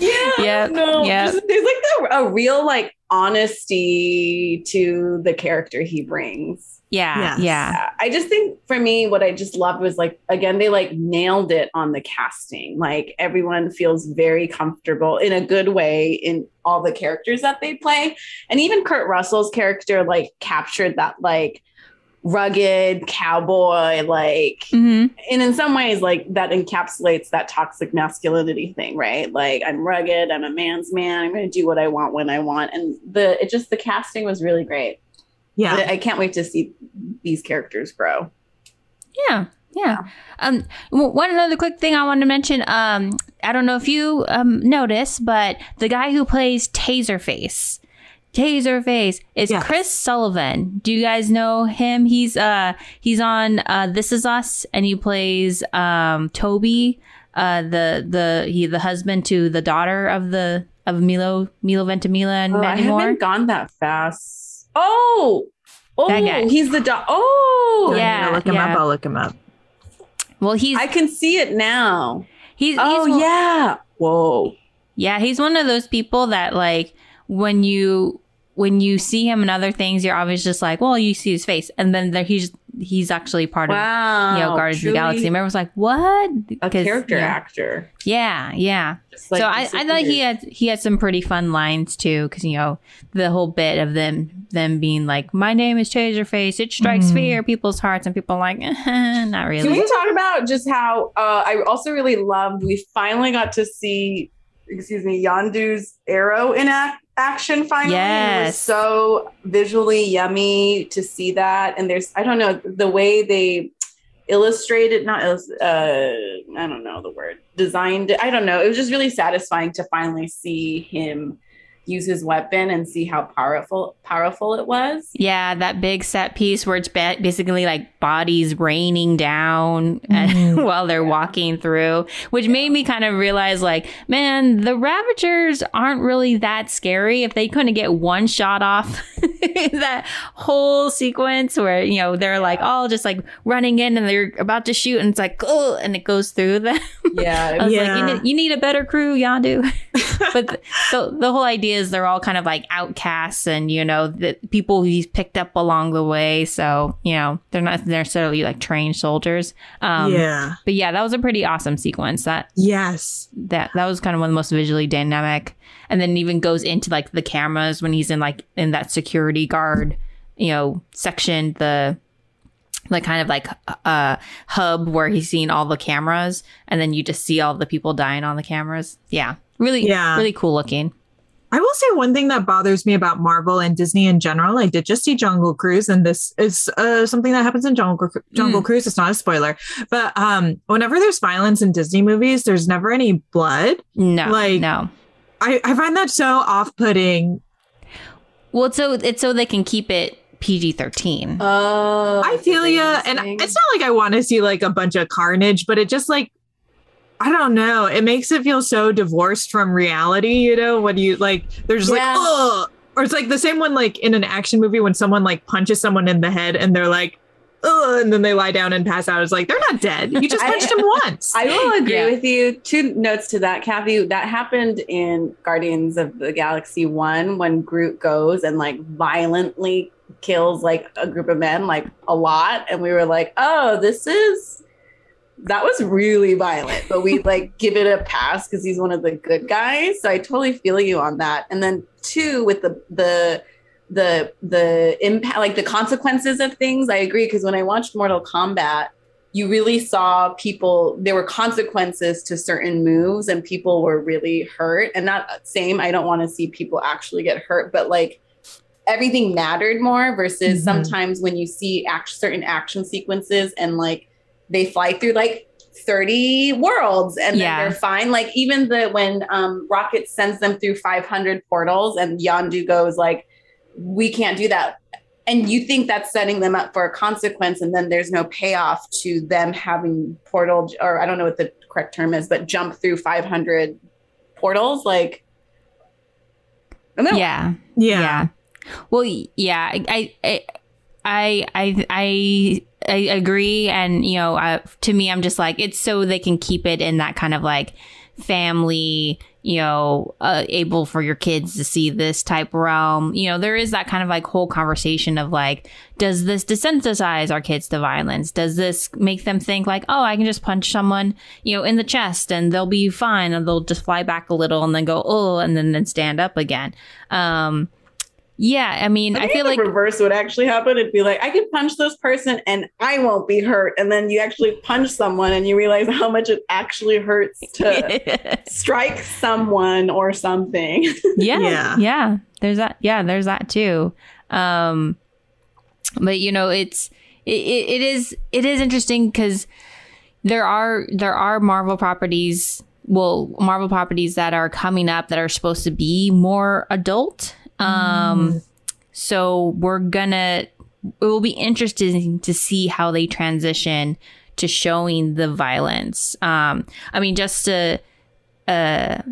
Yeah. Yep, no yep. just- there's like a, a real like honesty to the character he brings yeah, Yes. yeah. yeah. I just think for me, what I just loved was like, again, they like nailed it on the casting. Like everyone feels very comfortable in a good way in all the characters that they play. And even Kurt Russell's character like captured that like rugged cowboy, like, hmm and in some ways, like that encapsulates that toxic masculinity thing, right? Like I'm rugged, I'm a man's man, I'm gonna do what I want when I want. And the it just the casting was really great. Yeah. I can't wait to see these characters grow. Yeah, yeah. Um, one other quick thing I wanted to mention. Um, I don't know if you um noticed, but the guy who plays Taserface, Taserface is Yes. Chris Sullivan. Do you guys know him? He's uh he's on uh This Is Us, and he plays um Toby, uh the the he the husband to the daughter of the of Milo Milo Ventimiglia and Oh, I haven't gone that fast. Oh, oh, That oh, guy. he's the dog. Oh, Do I need to Yeah, look him yeah. up. I'll look him up. Well, he's I can see it now. he's Oh he's, yeah. Whoa. Yeah, he's one of those people that like when you when you see him in other things, you're always just like, well, you see his face, and then there, he's he's actually part Wow. of you know Guardians of the Galaxy. And everyone's like, what? A 'Cause, character yeah, actor. Yeah, yeah. Like, so I, I thought he had he had some pretty fun lines too, because you know the whole bit of them them being like, my name is Taserface, it strikes Mhm. fear people's hearts, and people are like, eh, not really. Can we talk about just how uh, I also really loved? We finally got to see, excuse me, Yondu's arrow in ac- action. Finally, It was Yes. so visually yummy to see that. And there's, I don't know, the way they illustrated, not uh, I don't know the word, designed. I don't know. It was just really satisfying to finally see him use his weapon and see how powerful powerful it was. Yeah, that big set piece where it's ba- basically like bodies raining down and- Mhm. while they're walking through, which made me kind of realize like, man, the Ravagers aren't really that scary if they couldn't get one shot off that whole sequence where, you know, they're like all just like running in and they're about to shoot and it's like, oh, and it goes through them. Yeah, I was Yeah. like, you need, you need a better crew, Yondu. but the, the, the whole idea is they're all kind of like outcasts and, you know, the people he's picked up along the way. So, you know, they're not necessarily like trained soldiers. Um, yeah. But yeah, that was a pretty awesome sequence. That Yes. that that was kind of one of the most visually dynamic. And then even goes into like the cameras when he's in like in that security guard, you know, section, the like kind of like a hub where he's seeing all the cameras and then you just see all the people dying on the cameras. Yeah. Really Yeah. really cool looking. I will say one thing that bothers me about Marvel and Disney in general. I did just see Jungle Cruise, and this is uh, something that happens in Jungle Jungle Cruise. It's not a spoiler, but um, whenever there's violence in Disney movies, there's never any blood. No, Like- no. I, I find that so off-putting. Well, it's so it's so they can keep it PG thirteen. Oh, I feel ya, and it's not like I want to see like a bunch of carnage, but it just like I don't know. It makes it feel so divorced from reality, you know, when you like there's like Yeah. oh or it's like the same one like in an action movie when someone like punches someone in the head and they're like oh and then they lie down and pass out. It's like they're not dead. You just I- punched him once. I will agree Yeah. with you. Two notes to that, Kathy. That happened in Guardians of the Galaxy 1 when Groot goes and like violently kills like a group of men, like a lot. And we were like, oh, this is that was really violent, but we like give it a pass because he's one of the good guys. So I totally feel you on that. And then two, with the the the the impact like the consequences of things, I agree. Because when I watched Mortal Kombat, you really saw people there were consequences to certain moves and people were really hurt and not same i don't want to see people actually get hurt but like everything mattered more versus Mhm. sometimes when you see act- certain action sequences and like they fly through like 30 worlds and Yeah. then they're fine like even the when um rocket sends them through 500 portals and yondu goes like we can't do that and you think that's setting them up for a consequence and then there's no payoff to them having portal or i don't know what the correct term is but jump through 500 portals like I. Yeah. yeah. Well, yeah, I, I, I, I, I, I agree, and you know, uh, to me, I'm just like it's so they can keep it in that kind of like family, you know, uh, able for your kids to see this type realm. You know, there is that kind of like whole conversation of like, does this desensitize our kids to violence? Does this make them think like, oh, I can just punch someone, you know, in the chest and they'll be fine, and they'll just fly back a little and then go, oh, and then then stand up again. Um, yeah, I mean, I, think feel like reverse would actually happen. It'd be like I could punch this person and I won't be hurt, and then you actually punch someone and you realize how much it actually hurts to strike someone or something. yeah, Yeah. yeah, There's that. Yeah, there's that too. Um, but you know, it's it, it, it is it is interesting because there are there are Marvel properties. Well, Marvel properties that are coming up that are supposed to be more adult. Um, so we're gonna. It will be interesting to see how they transition to showing the violence. Um, I mean, just to uh,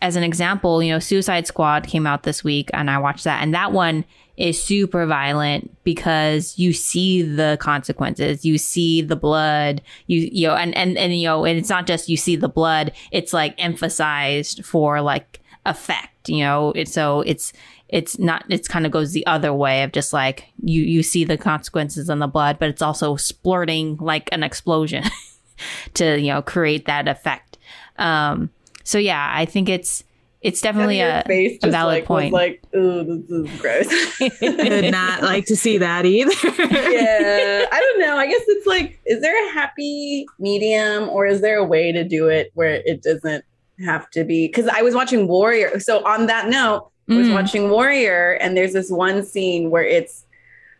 as an example, you know, Suicide Squad came out this week and I watched that and that one is super violent because you see the consequences. You see the blood. You you know and and and you know, and it's not just you see the blood, it's like emphasized for like effect, you know. It's so it's it's not it's kind of goes the other way of just like you you see the consequences in the blood, but it's also splurting like an explosion to, you know, create that effect. Um so yeah, I think it's it's definitely a, face a valid like, point. Was like, ooh, this is gross. Did not like to see that either. yeah, I don't know. I guess it's like, is there a happy medium or is there a way to do it where it doesn't have to be? Because I was watching Warrior. So on that note, I was Mm. watching Warrior, and there's this one scene where it's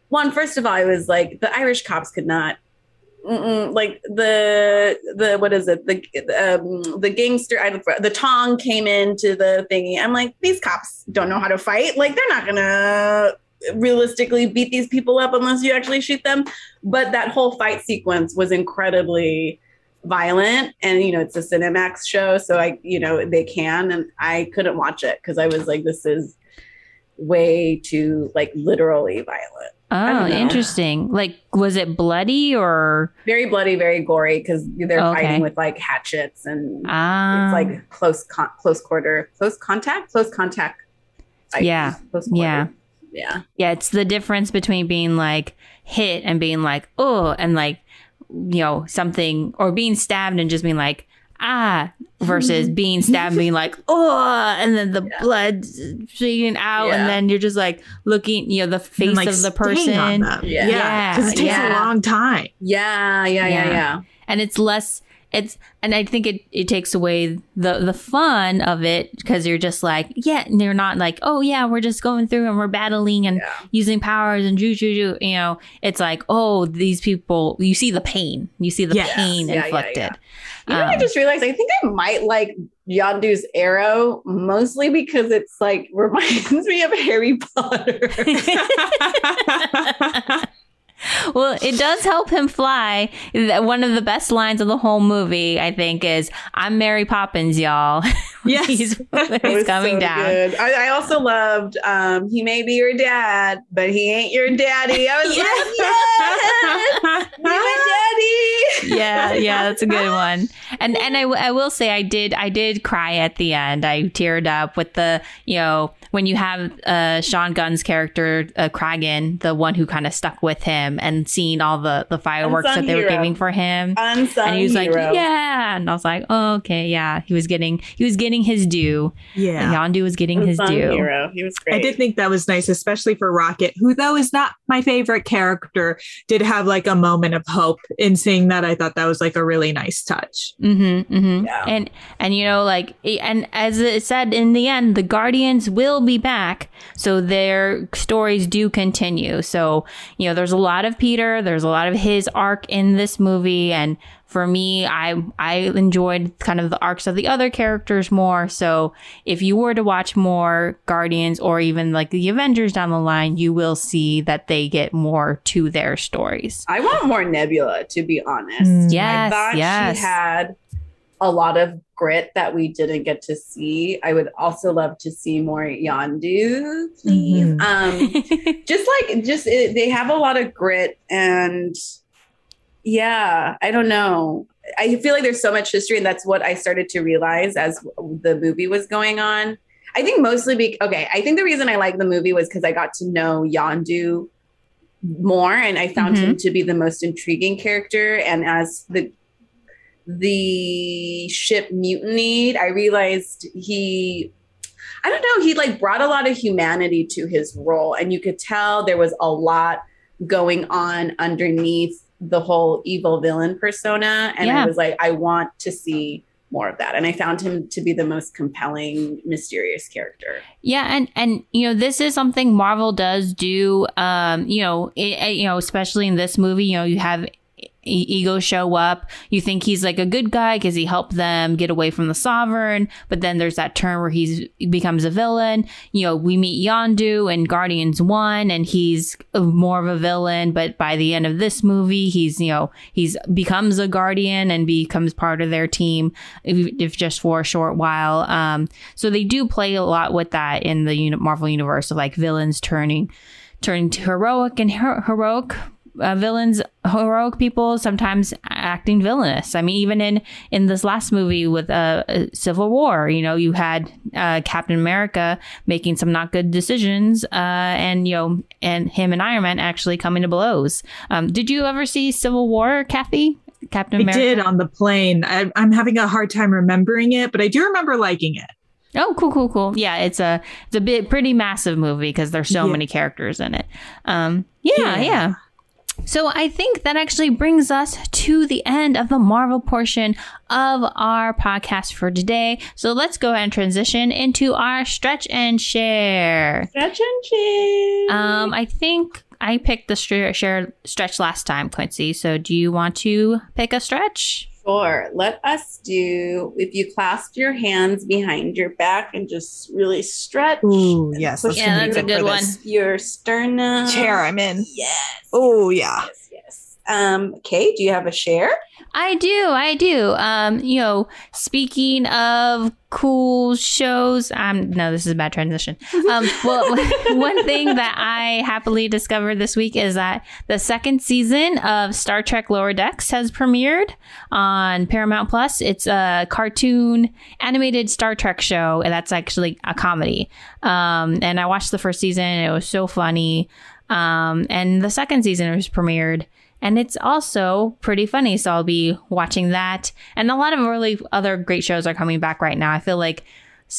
one. First of all, I was like, the Irish cops could not. Like the the what is it the um, the gangster I the tong came into the thingy. I'm like these cops don't know how to fight. Like they're not gonna realistically beat these people up unless you actually shoot them. But that whole fight sequence was incredibly violent and you know it's a cinemax show so i you know they can and i couldn't watch it because i was like this is way too like literally violent Oh, interesting. Like, was it bloody or very bloody very gory because they're Okay. fighting with like hatchets and ah? it's like close con- close quarter close contact close contact fight. Yeah. close quarter. Yeah. yeah yeah, it's the difference between being like hit and being like oh, and like you know something or being stabbed and just being like ah versus being stabbed being like oh and then the Yeah. blood shaking out Yeah. and then you're just like looking you know the face And, like, of the staying on person them. Yeah. Yeah. Because it takes Yeah. a long time. yeah yeah yeah Yeah. yeah and it's less it's and I think it it takes away the the fun of it because you're just like yeah, and you're not like oh yeah, we're just going through and we're battling and Yeah. using powers and ju ju ju. You know, it's like oh these people, you see the pain, you see the Yes. pain Yeah, inflicted. yeah. You know, what I Um, just realized I think I might like Yondu's arrow mostly because it's like reminds me of Harry Potter. well, it does help him fly. One of the best lines of the whole movie, I think, is "I'm Mary Poppins, y'all." Yes. he's, he's coming so down. good. I, I also loved um, he may be your dad, but he ain't your daddy. I was like, yes, my daddy. Yeah, yeah, that's a good one. And and I, w- I will say I did I did cry at the end. I teared up with the you know when you have uh, Sean Gunn's character uh, Kraglin, the one who kind of stuck with him, and seeing all the the fireworks Unsung that they were giving for him. Unsung and he was like, hero. "Yeah," and I was like, oh, "Okay, yeah." He was getting he was getting his due. yeah. Yondu was getting his due. hero. He was great. I did think that was nice, especially for Rocket, who though is not my favorite character, did have like a moment of hope in seeing that. I thought that was like a really nice touch. Mm-hmm, mm-hmm. Yeah. And and you know, like, and as it said in the end, the Guardians will be back, so their stories do continue. So you know, there's a lot of Peter, there's a lot of his arc in this movie, and for me, I I enjoyed kind of the arcs of the other characters more. So if you were to watch more Guardians or even like the Avengers down the line, you will see that they get more to their stories. I want more Nebula, to be honest. Mm. I Yes, thought yes. she had a lot of grit that we didn't get to see. I would also love to see more Yondu, please. Mhm. Um, just like just it, they have a lot of grit and yeah, I don't know. I feel like there's so much history, and that's what I started to realize as the movie was going on. I think mostly be okay. I think the reason I liked the movie was because I got to know Yondu more, and I found him mm-hmm. to be the most intriguing character. And as the the ship mutinied, I realized he I don't know, he like brought a lot of humanity to his role and you could tell there was a lot going on underneath the whole evil villain persona and Yeah. I was like I want to see more of that and I found him to be the most compelling mysterious character. Yeah, and and you know this is something Marvel does do. Um, you know, it, it- you know, especially in this movie, you know, you have Ego show up. You think he's like a good guy because he helped them get away from the Sovereign, but then there's that turn where he's he becomes a villain. You know, we meet Yondu in Guardians One, and he's more of a villain. But by the end of this movie, he's you know he's becomes a Guardian and becomes part of their team, if, if just for a short while. Um, so they do play a lot with that in the Marvel universe of like villains turning turning to heroic and her- heroic uh, villains heroic people sometimes acting villainous i mean even in in this last movie with uh, uh, civil war you know you had uh, captain america making some not good decisions uh, and you know and him and iron man actually coming to blows um, did you ever see civil war kathy captain I did on the plane. I, I'm having a hard time remembering it, but I do remember liking it. Oh, cool, cool, cool. Yeah, it's a it's a bit pretty massive movie because there's so Yeah. many characters in it. Um, yeah, Yeah. yeah. So I think that actually brings us to the end of the Marvel portion of our podcast for today. So let's go ahead and transition into our stretch and share. Stretch and cheese. Um, I think I picked the share stretch last time, Quincy. So do you want to pick a stretch? Sure. Let us do if you clasp your hands behind your back and just really stretch. Ooh, yes. Yeah, that's a good one. Your sternum. Chair I'm in. Yes. Oh, yeah. Yes, yes. Um, Kay, do you have a share? I do, I do. Um, you know, speaking of cool shows, um, no, this is a bad transition. Um, well, one thing that I happily discovered this week is that the second season of Star Trek Lower Decks has premiered on Paramount Plus. It's a cartoon animated Star Trek show, and that's actually a comedy. Um, and I watched the first season; it was so funny. Um, and the second season was premiered and it's also pretty funny. So I'll be watching that. And a lot of really other great shows are coming back right now. I feel like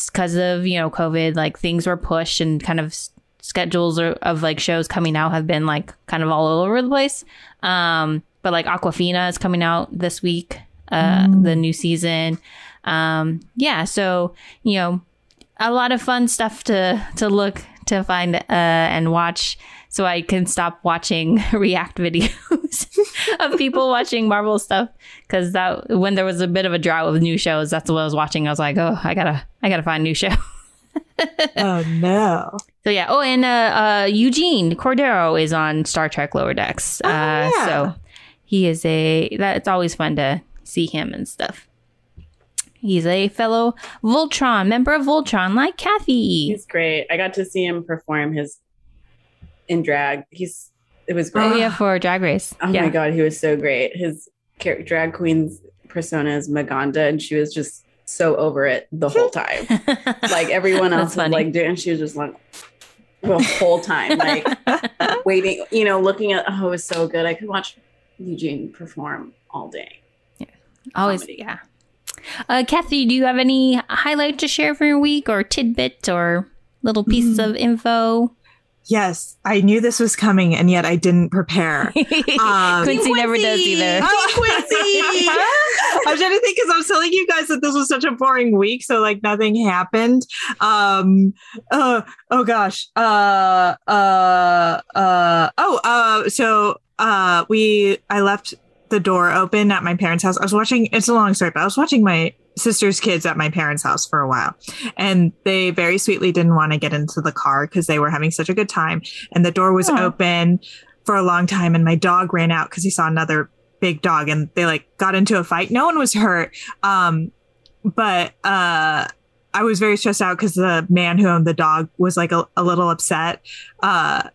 because of you know COVID, like things were pushed and kind of schedules of, of like shows coming out have been like kind of all over the place. Um, but like Awkwafina is coming out this week. uh, Mm. the new season. Um, yeah, so you know, a lot of fun stuff to to look to find uh, and watch. So I can stop watching react videos of people watching Marvel stuff because that when there was a bit of a drought with new shows, that's what I was watching. I was like, oh, I gotta, I gotta find a new show. oh no. So yeah. Oh, and uh, uh, Eugene Cordero is on Star Trek Lower Decks. Oh, uh, yeah. So he is a. That it's always fun to see him and stuff. He's a fellow Voltron member of Voltron, like Kathy. He's great. I got to see him perform his in drag. He's it was great. Oh yeah, for Drag Race. Oh yeah. my god, he was so great. His drag queen's persona is Maganda, and she was just so over it the whole time. like everyone else was like doing, she was just like the whole time, like waiting, you know, looking at. Oh, it was so good. I could watch Eugene perform all day. Yeah, always, comedy. yeah. Uh, Kathy, do you have any highlight to share for your week, or tidbit, or little pieces Mm-hmm. of info? Yes, I knew this was coming, and yet I didn't prepare. Um, Quincy never does either. Oh, Quincy! I was trying to think because I was telling you guys that this was such a boring week, so like nothing happened. Um, uh, oh gosh. Uh, uh, uh, oh, uh, so uh, we I left the door open at my parents' house. I was watching. It's a long story, but I was watching my sister's kids at my parents' house for a while, and they very sweetly didn't want to get into the car because they were having such a good time, and the door was open for a long time, and my dog ran out because he saw another big dog and they like got into a fight. No one was hurt. Um, but uh, I was very stressed out because the man who owned the dog was like a, a little upset. Uh,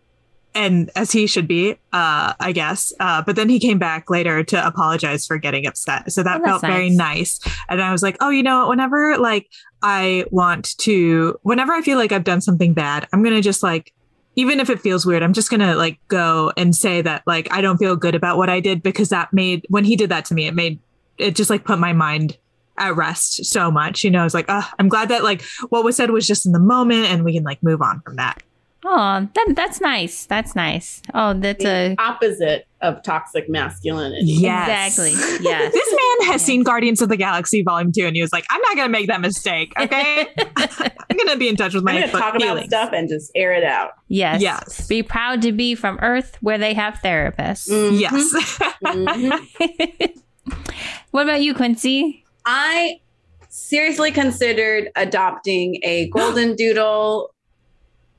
and as he should be, uh, I guess. Uh, but then he came back later to apologize for getting upset. So that Oh, felt very nice. nice. And I was like, oh, you know, whenever like I want to, whenever I feel like I've done something bad, I'm going to just like, even if it feels weird, I'm just going to like go and say that like I don't feel good about what I did because that made, when he did that to me, it made, it just like put my mind at rest so much. You know, I was like, oh, I'm glad that like what was said was just in the moment and we can like move on from that. Oh, that, that's nice. That's nice. Oh, that's The a opposite of toxic masculinity. Yes. exactly yes. This man has seen Guardians of the Galaxy Volume 2 and he was like, I'm not going to make that mistake. Okay. I'm going to be in touch with I'm my going talk feelings. about stuff and just air it out. yes. Yes. Be proud to be from Earth, where they have therapists. Mhm. Yes. Mhm. what about you, Quincy? I seriously considered adopting a golden doodle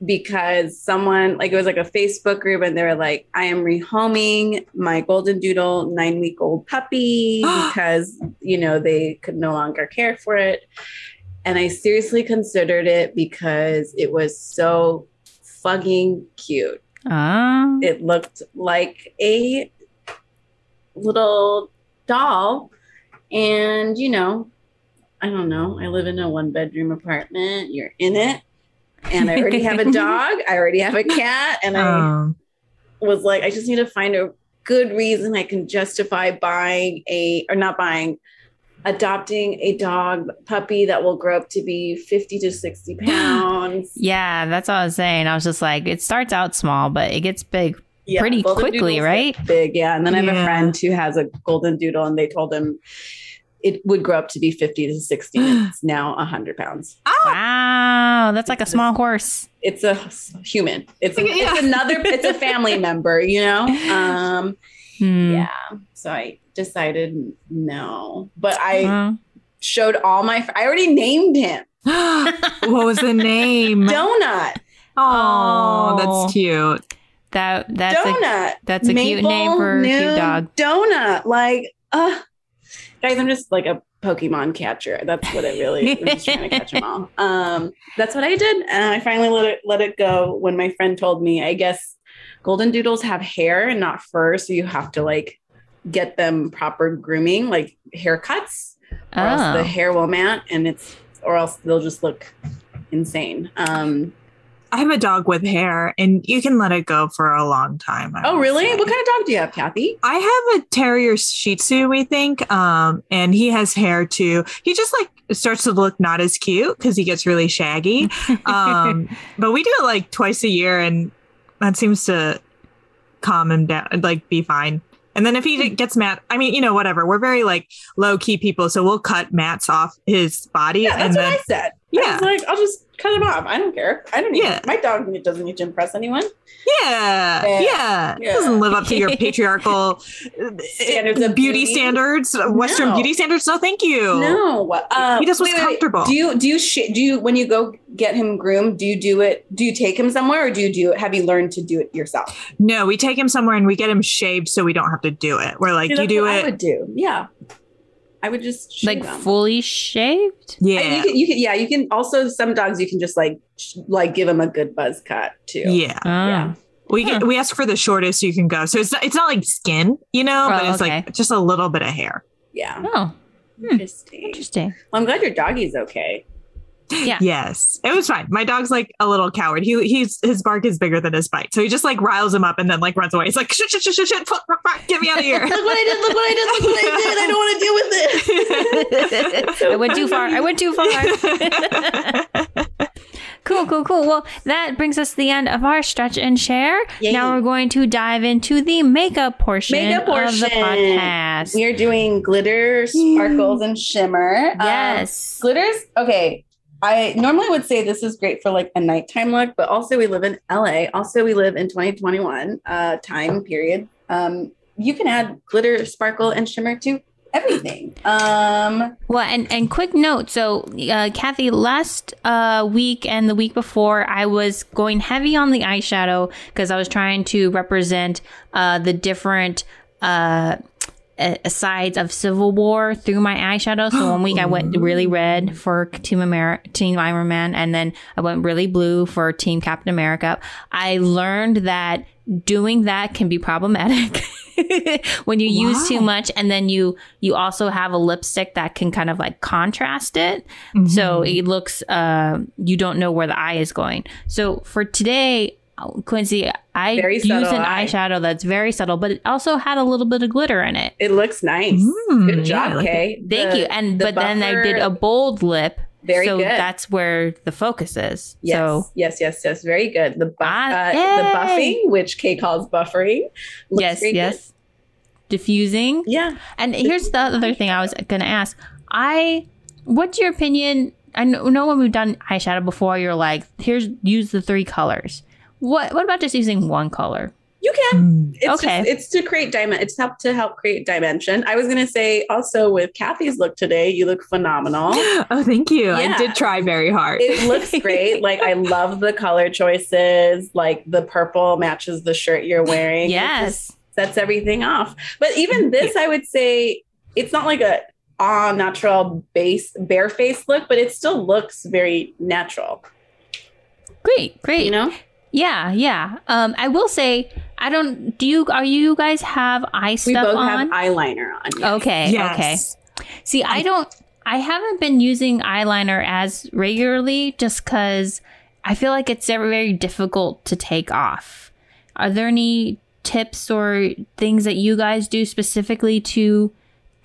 because someone like it was like a Facebook group and they were like, I am rehoming my golden doodle nine week old puppy because you know they could no longer care for it. And I seriously considered it because it was so fucking cute. Oh, It looked like a little doll. And, you know, I don't know. I live in a one bedroom apartment. You're in it. And I already have a dog. I already have a cat. And I Um, was like, I just need to find a good reason I can justify buying a, or not buying, adopting a dog puppy that will grow up to be 50 to 60 pounds. yeah. That's all I was saying. I was just like, it starts out small, but it gets big. Yeah, Pretty quickly, right? Big, yeah. And then I have a friend who has a golden doodle, and they told him it would grow up to be 50 to 60. and it's now 100 pounds. Wow, that's like a small horse. It's a human. It's, a, Yeah. it's another, it's a family member, you know? Um, Hmm. yeah. So I decided no, but I Well, showed all my, I already named him what was the name? Donut. Oh, Oh. that's cute. that that's a Donut. that's a cute name for a cute dog. Donut. Like, uh, guys, I'm just like a Pokemon catcher. That's what I really I'm just trying to catch them all. Um, that's what I did, and I finally let it let it go when my friend told me. I guess golden doodles have hair and not fur, so you have to like get them proper grooming, like haircuts, or else the Oh, hair will mat, and it's or else they'll just look insane. Um, I have a dog with hair and you can let it go for a long time. I oh, really? say. What kind of dog do you have, Kathy? I have a terrier Shih Tzu, we think, um, and he has hair too. He just like starts to look not as cute because he gets really shaggy. Um, but we do it like twice a year, and that seems to calm him down, like be fine. And then if he gets mad, I mean, you know, whatever. We're very like low key people, so we'll cut mats off his body, Yeah, and that's then what I said. Yeah. I like, I'll just cut him off. I don't care. I don't need Yeah. my dog doesn't need to impress anyone. yeah, Yeah. yeah, Yeah. doesn't live up to your patriarchal Standards of beauty, beauty? standards, Western No. beauty standards. No, thank you. No. Um, He just was comfortable. Do you do you sh- do you when you go get him groomed? Do you do it? Do you take him somewhere, or do you do it? Have you learned to do it yourself? No, we take him somewhere and we get him shaved so we don't have to do it. We're like, See, you do what I it. would do. Yeah, I would just shave like him. fully shaved. And Yeah. You can, you can, yeah, you can also some dogs you can just like sh- like give them a good buzz cut too. Yeah. Yeah. We get, we ask for the shortest you can go. So it's not, it's not like skin, you know, but Oh, it's okay. like just a little bit of hair. Yeah. Oh, Hmm. Interesting. interesting. Well, I'm glad your doggy's okay. Yeah. Yes. It was fine. My dog's like a little coward. He he's his bark is bigger than his bite. So he just like riles him up and then like runs away. He's like, shit, shit, shit, shit, shit, fuck, fuck, fuck, get me out of here. Look what I did! Look what I did! Look what I did! I don't want to deal with it. I went too far. I went too far. cool, cool, cool. Well, that brings us to the end of our stretch and share. Yay. Now we're going to dive into the makeup portion, Makeup of the portion. podcast. We are doing glitter, sparkles, and shimmer. Um, yes. glitters. Okay. I normally would say this is great for like a nighttime look, but also we live in LA. Also, we live in 2021 uh, time period. Um, you can add glitter, sparkle, and shimmer to everything. Um, Well, and, and quick note. So, uh, Kathy, last uh, week and the week before, I was going heavy on the eyeshadow because I was trying to represent uh, the different uh, uh, sides of Civil War through my eyeshadow. So one week I went really red for Team America, Team Iron Man, and then I went really blue for Team Captain America. I learned that doing that can be problematic when you use too much, and then you you also have a lipstick that can kind of like contrast it. So Mm-hmm. it looks uh, you don't know where the eye is going. So for today. Quincy, I Very used subtle an eye. eyeshadow that's very subtle, but it also had a little bit of glitter in it. it looks nice. Mm, Good yeah, job, like Kay. Thank The- you. And the but then I did a bold lip. Very so good. that's where the focus is. Yes, So yes, yes, yes. Very good. The buff, Ah, uh, the buffing, which Kay calls buffering. looks yes, very good. yes. Diffusing. Yeah. And here's the other thing I was gonna ask. I what's your opinion? I know, know when we've done eyeshadow before, you're like, here's use the three colors. What what about just using one color? You can. Mm. It's Okay. just, it's to create diamond. It's help to help create dimension. I was gonna say also with Kathy's look today, you look phenomenal. Oh, thank you. Yeah. I did try very hard. It looks great. Like I love the color choices. Like the purple matches the shirt you're wearing. Yes. sets everything off. But even this, I would say, it's not like a ah natural base bare face look, but it still looks very natural. Great, great. You know, Yeah, yeah. Um, I will say, I don't. Do you? Are you guys have eye we stuff both on? have eyeliner on. yes. Okay, okay. See, I don't. I haven't been using eyeliner as regularly just because I feel like it's very, very difficult to take off. Are there any tips or things that you guys do specifically to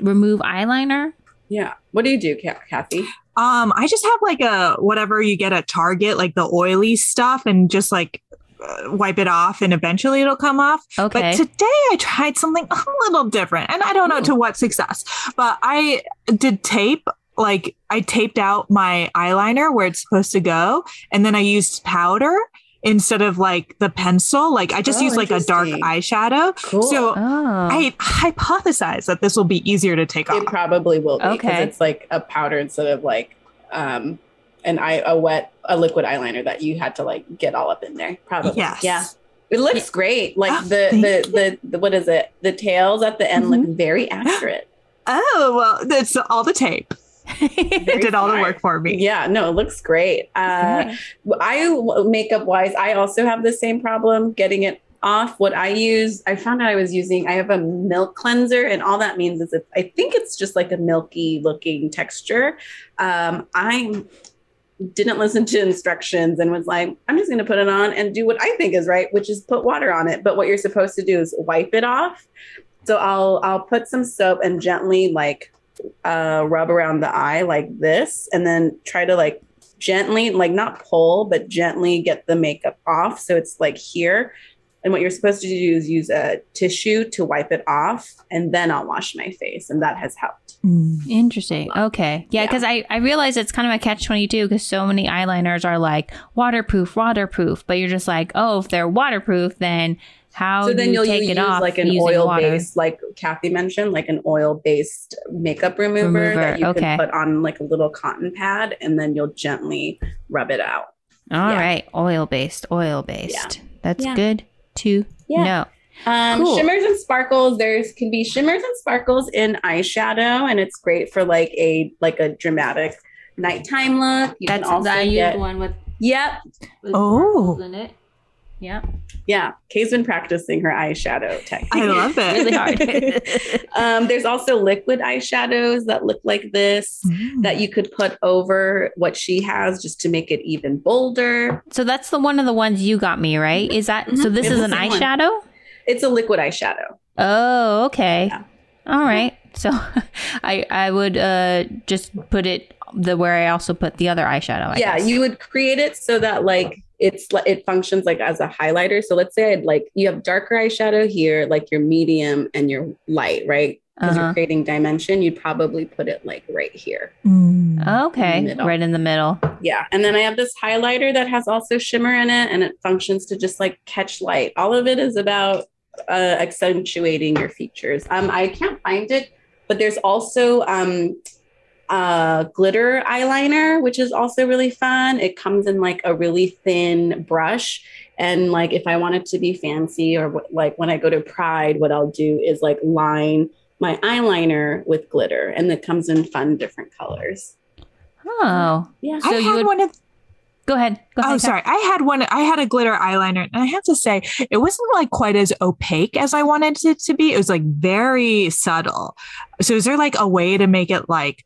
remove eyeliner? Yeah. What do you do, Kathy? Um, I just have like a whatever you get at Target, like the oily stuff, and just like uh, wipe it off, and eventually it'll come off. Okay. But today I tried something a little different, and I don't know to what success, but I did tape. Like I taped out my eyeliner where it's supposed to go, and then I used powder instead of like the pencil. Like I just Oh, used like a dark eyeshadow. Cool. So oh. I hypothesize that this will be easier to take it off. It probably will be because Okay. it's like a powder instead of like um an eye a wet a liquid eyeliner that you had to like get all up in there. Probably. Yes. Yeah. It looks great. Like Oh, the, the, the the what is it? The tails at the end look very accurate. Oh well, that's all the tape. It did all the work for me. Yeah, no, it looks great. Uh, I makeup wise, I also have the same problem getting it off. What I use, I found out I was using. I have a milk cleanser, and all that means is it, I think it's just like a milky looking texture. Um, I didn't listen to instructions and was like, I'm just going to put it on and do what I think is right, which is put water on it. But what you're supposed to do is wipe it off. So I'll I'll put some soap and gently like uh, rub around the eye like this, and then try to like gently, like not pull, but gently get the makeup off. So it's like here. And what you're supposed to do is use a tissue to wipe it off, and then I'll wash my face, and that has helped. Interesting. Okay. Yeah, Yeah. because I, I realize it's kind of a catch 22 because so many eyeliners are like waterproof, waterproof. But you're just like, oh, if they're waterproof, then how so then you you'll take use it off like an oil water? based, like Kathy mentioned, like an oil based makeup remover, Remover, that you okay. can put on like a little cotton pad, and then you'll gently rub it out. All yeah. right. Oil based, oil based. That's Yeah. good to Yeah. know. Um, Cool. Shimmers and sparkles. There's can be shimmers and sparkles in eyeshadow, and it's great for like a like a dramatic nighttime look. You That's can also I use get, one with, Yep, with Oh. in it. Yeah. yeah. Kay's been practicing her eyeshadow technique. I love it. Really hard. um, there's also liquid eyeshadows that look like this Mm. that you could put over what she has just to make it even bolder. so that's the one of the ones you got me, right? Is that so? Mhm. This It's is an same one. eyeshadow. It's a liquid eyeshadow. Oh, okay. Yeah. All right. So I I would uh just put it the where I also put the other eyeshadow. I yeah, guess. you would create it so that like it's li- it functions like as a highlighter. So let's say I'd like you have darker eyeshadow here, like your medium and your light, right? Because Uh-huh. you're creating dimension, you'd probably put it like right here. Mm. Okay, in right in the middle. Yeah. And then I have this highlighter that has also shimmer in it and it functions to just like catch light. All of it is about uh, accentuating your features. Um, I can't find it, but there's also um, uh, glitter eyeliner, which is also really fun. It comes in like a really thin brush. And like if I want it to be fancy or what, like when I go to Pride, what I'll do is like line my eyeliner with glitter and it comes in fun different colors. Oh, Yeah. So I you would- one of go ahead. Go ahead. Oh, sorry. I had one. I had a glitter eyeliner, and I have to say, it wasn't like quite as opaque as I wanted it to be. It was like very subtle. So, is there like a way to make it like?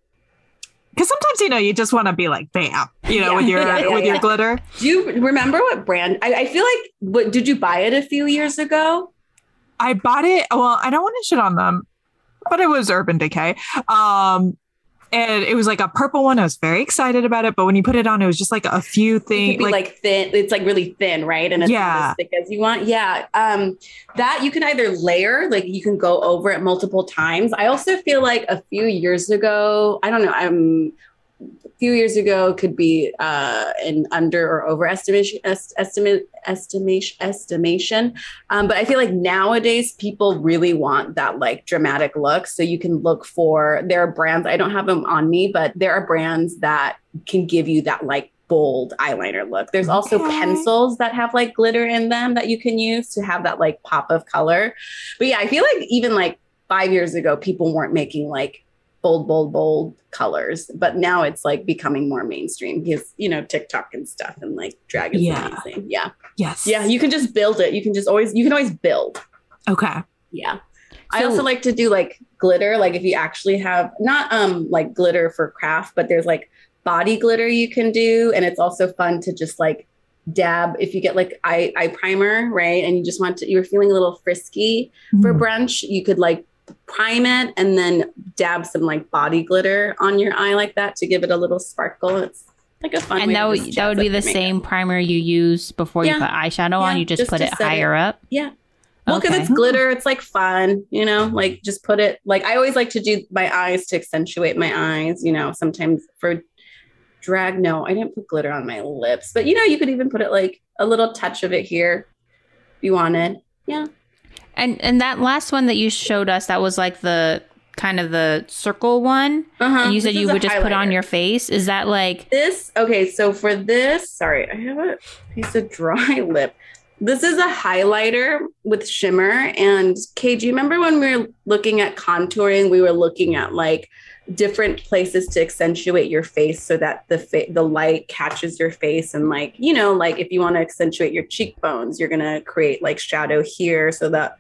Because sometimes you know you just want to be like bam, you know, Yeah. with your Yeah, yeah, with your yeah. glitter. Do you remember what brand? I, I feel like, what did you buy it a few years ago? I bought it. Well, I don't want to shit on them, but it was Urban Decay. Um, and it was like a purple one. I was very excited about it, but when you put it on, it was just like a few things. like, Like, thin. It's like really thin, right? And it's Yeah. as thick as you want. Yeah. Um, that you can either layer, like you can go over it multiple times. I also feel like a few years ago, I don't know, I'm few years ago could be uh, an under or overestimation est- estimate estimation estimation. Um, but i feel like nowadays people really want that like dramatic look. So you can look for there are brands i don't have them on me but there are brands that can give you that like bold eyeliner look. There's also Okay. pencils that have like glitter in them that you can use to have that like pop of color. But yeah i feel like even like five years ago people weren't making like bold, bold, bold colors. But now it's like becoming more mainstream because you know TikTok and stuff and like drag is Yeah. amazing. Yeah, yes. yeah. You can just build it. You can just always you can always build. Okay. Yeah. I also like to do like glitter. Like if you actually have not um like glitter for craft, but there's like body glitter you can do, and it's also fun to just like dab if you get like eye eye primer right and you just want to you're feeling a little frisky for Mm. brunch, you could like prime it and then dab some like body glitter on your eye like that to give it a little sparkle. It's like a fun way and that would that would be the same primer you use before you put eyeshadow on. You just, just put it set it. higher up. Yeah. Well, because Okay. it's glitter, it's like fun, you know, like just put it like I always like to do my eyes to accentuate my eyes, you know, sometimes for drag. No, I didn't put glitter on my lips, but you know, you could even put it like a little touch of it here if you wanted. Yeah. And and that last one that you showed us, that was like the kind of the circle one. Uh-huh. And you said This you would just put on your face. Is that like this okay so for this sorry i have a piece of dry lip this is a highlighter with shimmer and kay do you remember when we were looking at contouring we were looking at like different places to accentuate your face so that the fa- the light catches your face and like you know like if you want to accentuate your cheekbones you're gonna create like shadow here so that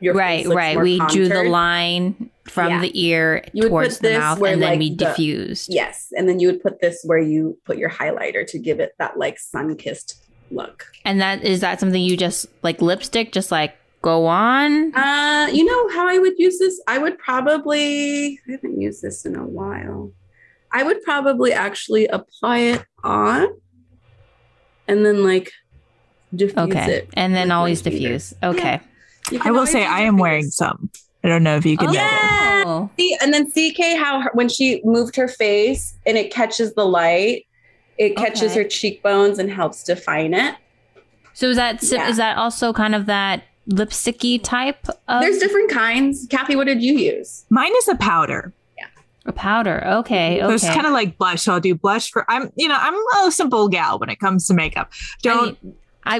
your right, right? We drew the line from Yeah. the ear You towards the mouth, and then like, we the- diffused. yes and then you would put this where you put your highlighter to give it that like sun-kissed look And that is that something you just like lipstick, just like go on. Uh, you know how I would use this? I would probably I haven't used this in a while. I would probably actually apply it on and then like diffuse Okay. it. And then always diffuse. Okay. You I will say I am wearing some. I don't know if you can Oh. notice. Yeah. See, and then CK how her, when she moved her face and it catches the light, it catches Okay. her cheekbones and helps define it. So is that Yeah. is that also kind of that lipsticky type of There's different kinds. Kathy, what did you use? Mine is a powder. Yeah, a powder? Okay. So it's kind of like blush. So I'll do blush for. I'm, you know, I'm a simple gal when it comes to makeup. Don't. I,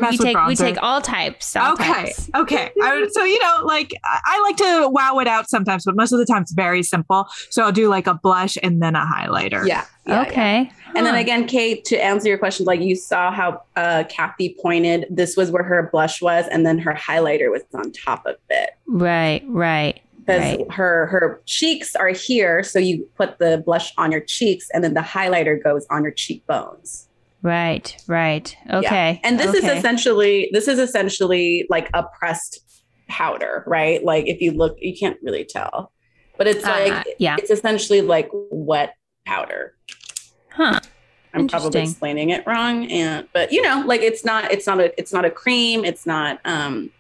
mess we with take we take all types. all okay. types. Okay. I, so you know, like I, I like to wow it out sometimes, but most of the time it's very simple. So I'll do like a blush and then a highlighter. Yeah. yeah, yeah. okay. And then again, Kate, to answer your question, like you saw how uh, Kathy pointed, this was where her blush was, and then her highlighter was on top of it. Right. Right. Because Right. her her cheeks are here, so you put the blush on your cheeks, and then the highlighter goes on your cheekbones. Right. Right. Yeah. Okay. And this is essentially this is essentially like a pressed powder, right? Like if you look, you can't really tell, but it's Uh, like yeah. it's essentially like wet powder. Huh. I'm probably explaining it wrong, and but you know, like it's not it's not a it's not a cream. It's not um,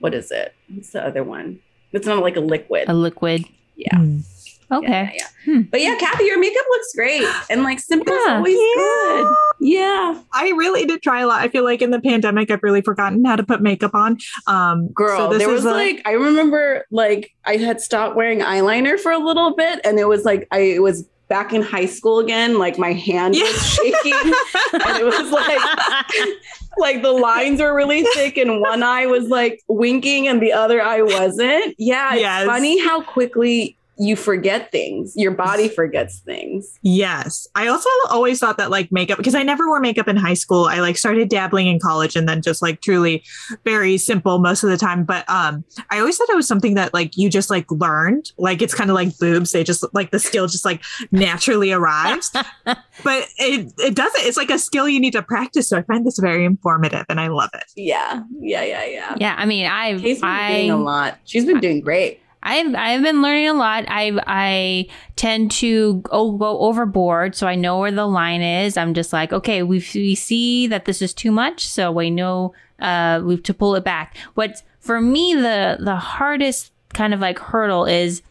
what is it? What's the other one? It's not like a liquid. A liquid. yeah. Mm. Okay. Yeah, yeah, yeah. Hmm. But yeah, Kathy, your makeup looks great, and like simple is Yeah. always Yeah. good. Yeah, I really did try a lot. I feel like in the pandemic, I've really forgotten how to put makeup on. Um, girl. so this there is was a- like I remember like I had stopped wearing eyeliner for a little bit, and it was like I it was back in high school again. Like my hand Yeah. was shaking, and it was like like the lines were really thick and one eye was like winking and the other eye wasn't. Yeah, it's Yes. funny how quickly you forget things. Your body forgets things. Yes. I also always thought that like makeup, because I never wore makeup in high school. I like started dabbling in college and then just like truly very simple most of the time. But um, I always thought it was something that like you just like learned. Like it's kind of like boobs. They just like the skill just like naturally arrives. but it, it doesn't. It's like a skill you need to practice. So I find this very informative and I love it. Yeah, yeah, yeah, yeah. yeah. I mean, I've Kay's been doing a I lot. She's been doing great. I've I've been learning a lot. I I tend to go, go overboard, so I know where the line is. I'm just like, okay, we we see that this is too much, so we know uh we have to pull it back. What for me the the hardest kind of like hurdle is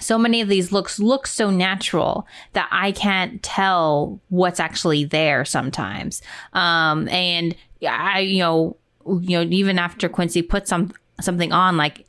so many of these looks look so natural that I can't tell what's actually there sometimes. Um, and I, you know, you know, even after Quincy put some something on, like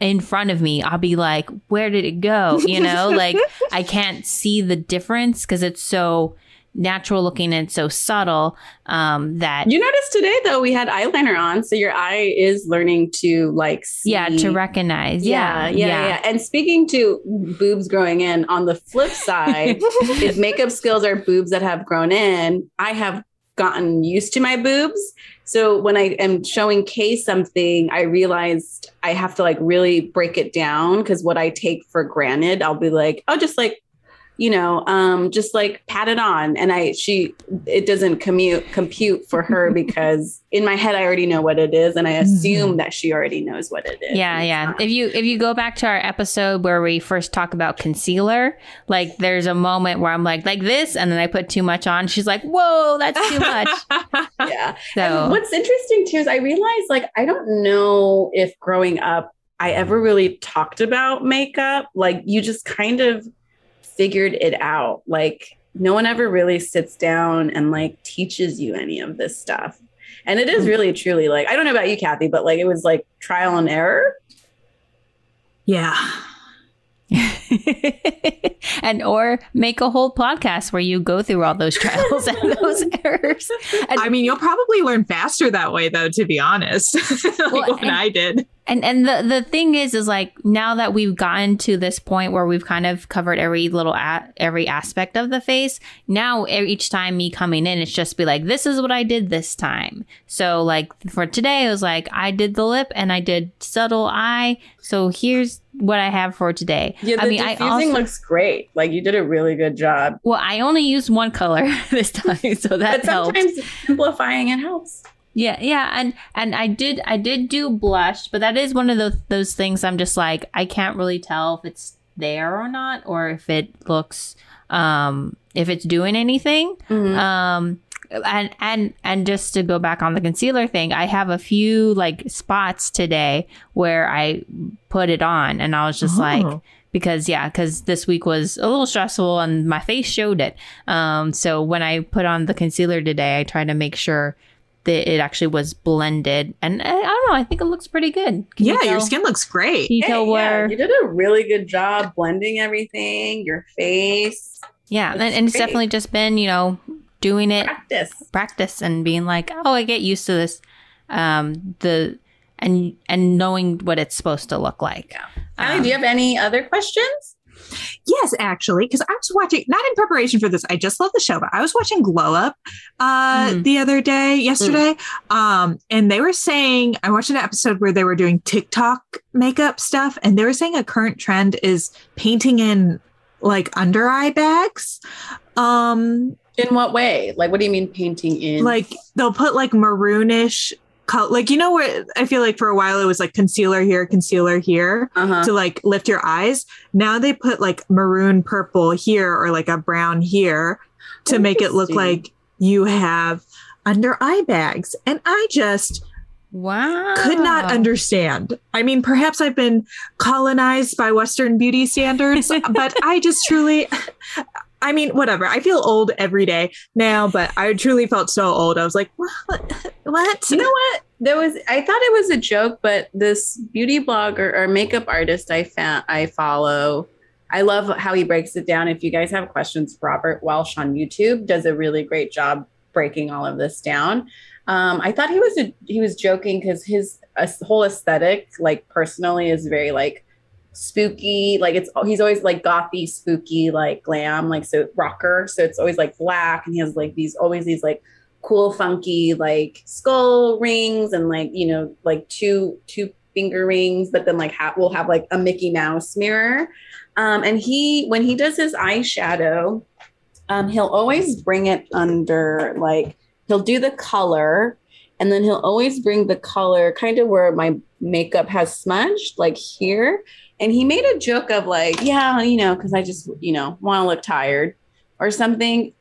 in front of me, I'll be like, "Where did it go?" You know, like I can't see the difference because it's so natural looking and so subtle um, that You noticed today though we had eyeliner on, so your eye is learning to like see. yeah to recognize. Yeah, yeah, yeah, And speaking to boobs growing in, on the flip side, if makeup skills are boobs that have grown in, I have gotten used to my boobs. So when I am showing Kay something, I realized I have to like really break it down because what I take for granted, I'll be like, oh, just like, you know, um, just like pat it on. And I she it doesn't commute compute for her because in my head I already know what it is and I assume that she already knows what it is. Yeah, yeah. not. If you if you go back to our episode where we first talk about concealer, like there's a moment where I'm like like this, and then I put too much on. She's like, "Whoa, that's too much." yeah. So And what's interesting too is I realized like I don't know if growing up I ever really talked about makeup. Like you just kind of figured it out. Like no one ever really sits down and like teaches you any of this stuff. And it is Mm. really truly like I don't know about you, Kathy, but like it was like trial and error. Yeah. and or make a whole podcast where you go through all those trials and those errors. And, I mean, you'll probably learn faster that way, though, to be honest, like Well, when and- I did. And and the the thing is is like now that we've gotten to this point where we've kind of covered every little a- every aspect of the face now each time me coming in it's just be like this is what i did this time so like for today it was like i did the lip and i did subtle eye so here's what i have for today Yeah, the i mean i diffusing also looks great. Like you did a really good job. well i only used one color this time so that But sometimes simplifying it helps. Yeah, yeah, and and I did I did do blush, but that is one of those those things I'm just like I can't really tell if it's there or not, or if it looks um if it's doing anything. Mhm. Um, and and and just to go back on the concealer thing, I have a few like spots today where I put it on, and I was just Oh. like, because yeah, because this week was a little stressful, and my face showed it. Um, so when I put on the concealer today, I tried to make sure that it actually was blended, and I, I don't know, I think it looks pretty good. Can you yeah, your skin looks great. You tell Hey, yeah, where? you did a really good job blending everything, your face. Yeah, and, and it's great. definitely just been, you know, doing it Practice. practice and being like, oh, I get used to this. Um, the and and knowing what it's supposed to look like. Allie, Um, do you have any other questions? Yes, actually, because I was watching not in preparation for this. I just love the show, but I was watching Glow Up uh Mm. the other day, yesterday. Um, and they were saying I watched an episode where they were doing TikTok makeup stuff, and they were saying a current trend is painting in like under eye bags. Um, In what way? Like, what do you mean painting in? like they'll put like maroonish color, like you know where I feel like for a while it was like concealer here, concealer here uh-huh. to like lift your eyes. Now they put like maroon purple here or like a brown here to make it look like you have under eye bags. And I just Wow. could not understand. I mean, perhaps I've been colonized by Western beauty standards, but I just truly. I mean, whatever. I feel old every day now, but I truly felt so old. I was like, what? What? You know what? There was I thought it was a joke, but this beauty blogger or makeup artist I found I follow. I love how he breaks it down. If you guys have questions, Robert Welsh on YouTube does a really great job breaking all of this down. Um, I thought he was a, he was joking because his uh, whole aesthetic, like personally, is very like spooky. Like it's he's always like gothy, spooky, like glam, like so rocker. So it's always like black, and he has like these always these like cool funky like skull rings and like you know like two two finger rings but then like ha- we'll have like a mickey mouse mirror um and he when he does his eyeshadow um he'll always bring it under like he'll do the color and then he'll always bring the color kind of where my makeup has smudged like here and he made a joke of like yeah you know because i just you know want to look tired or something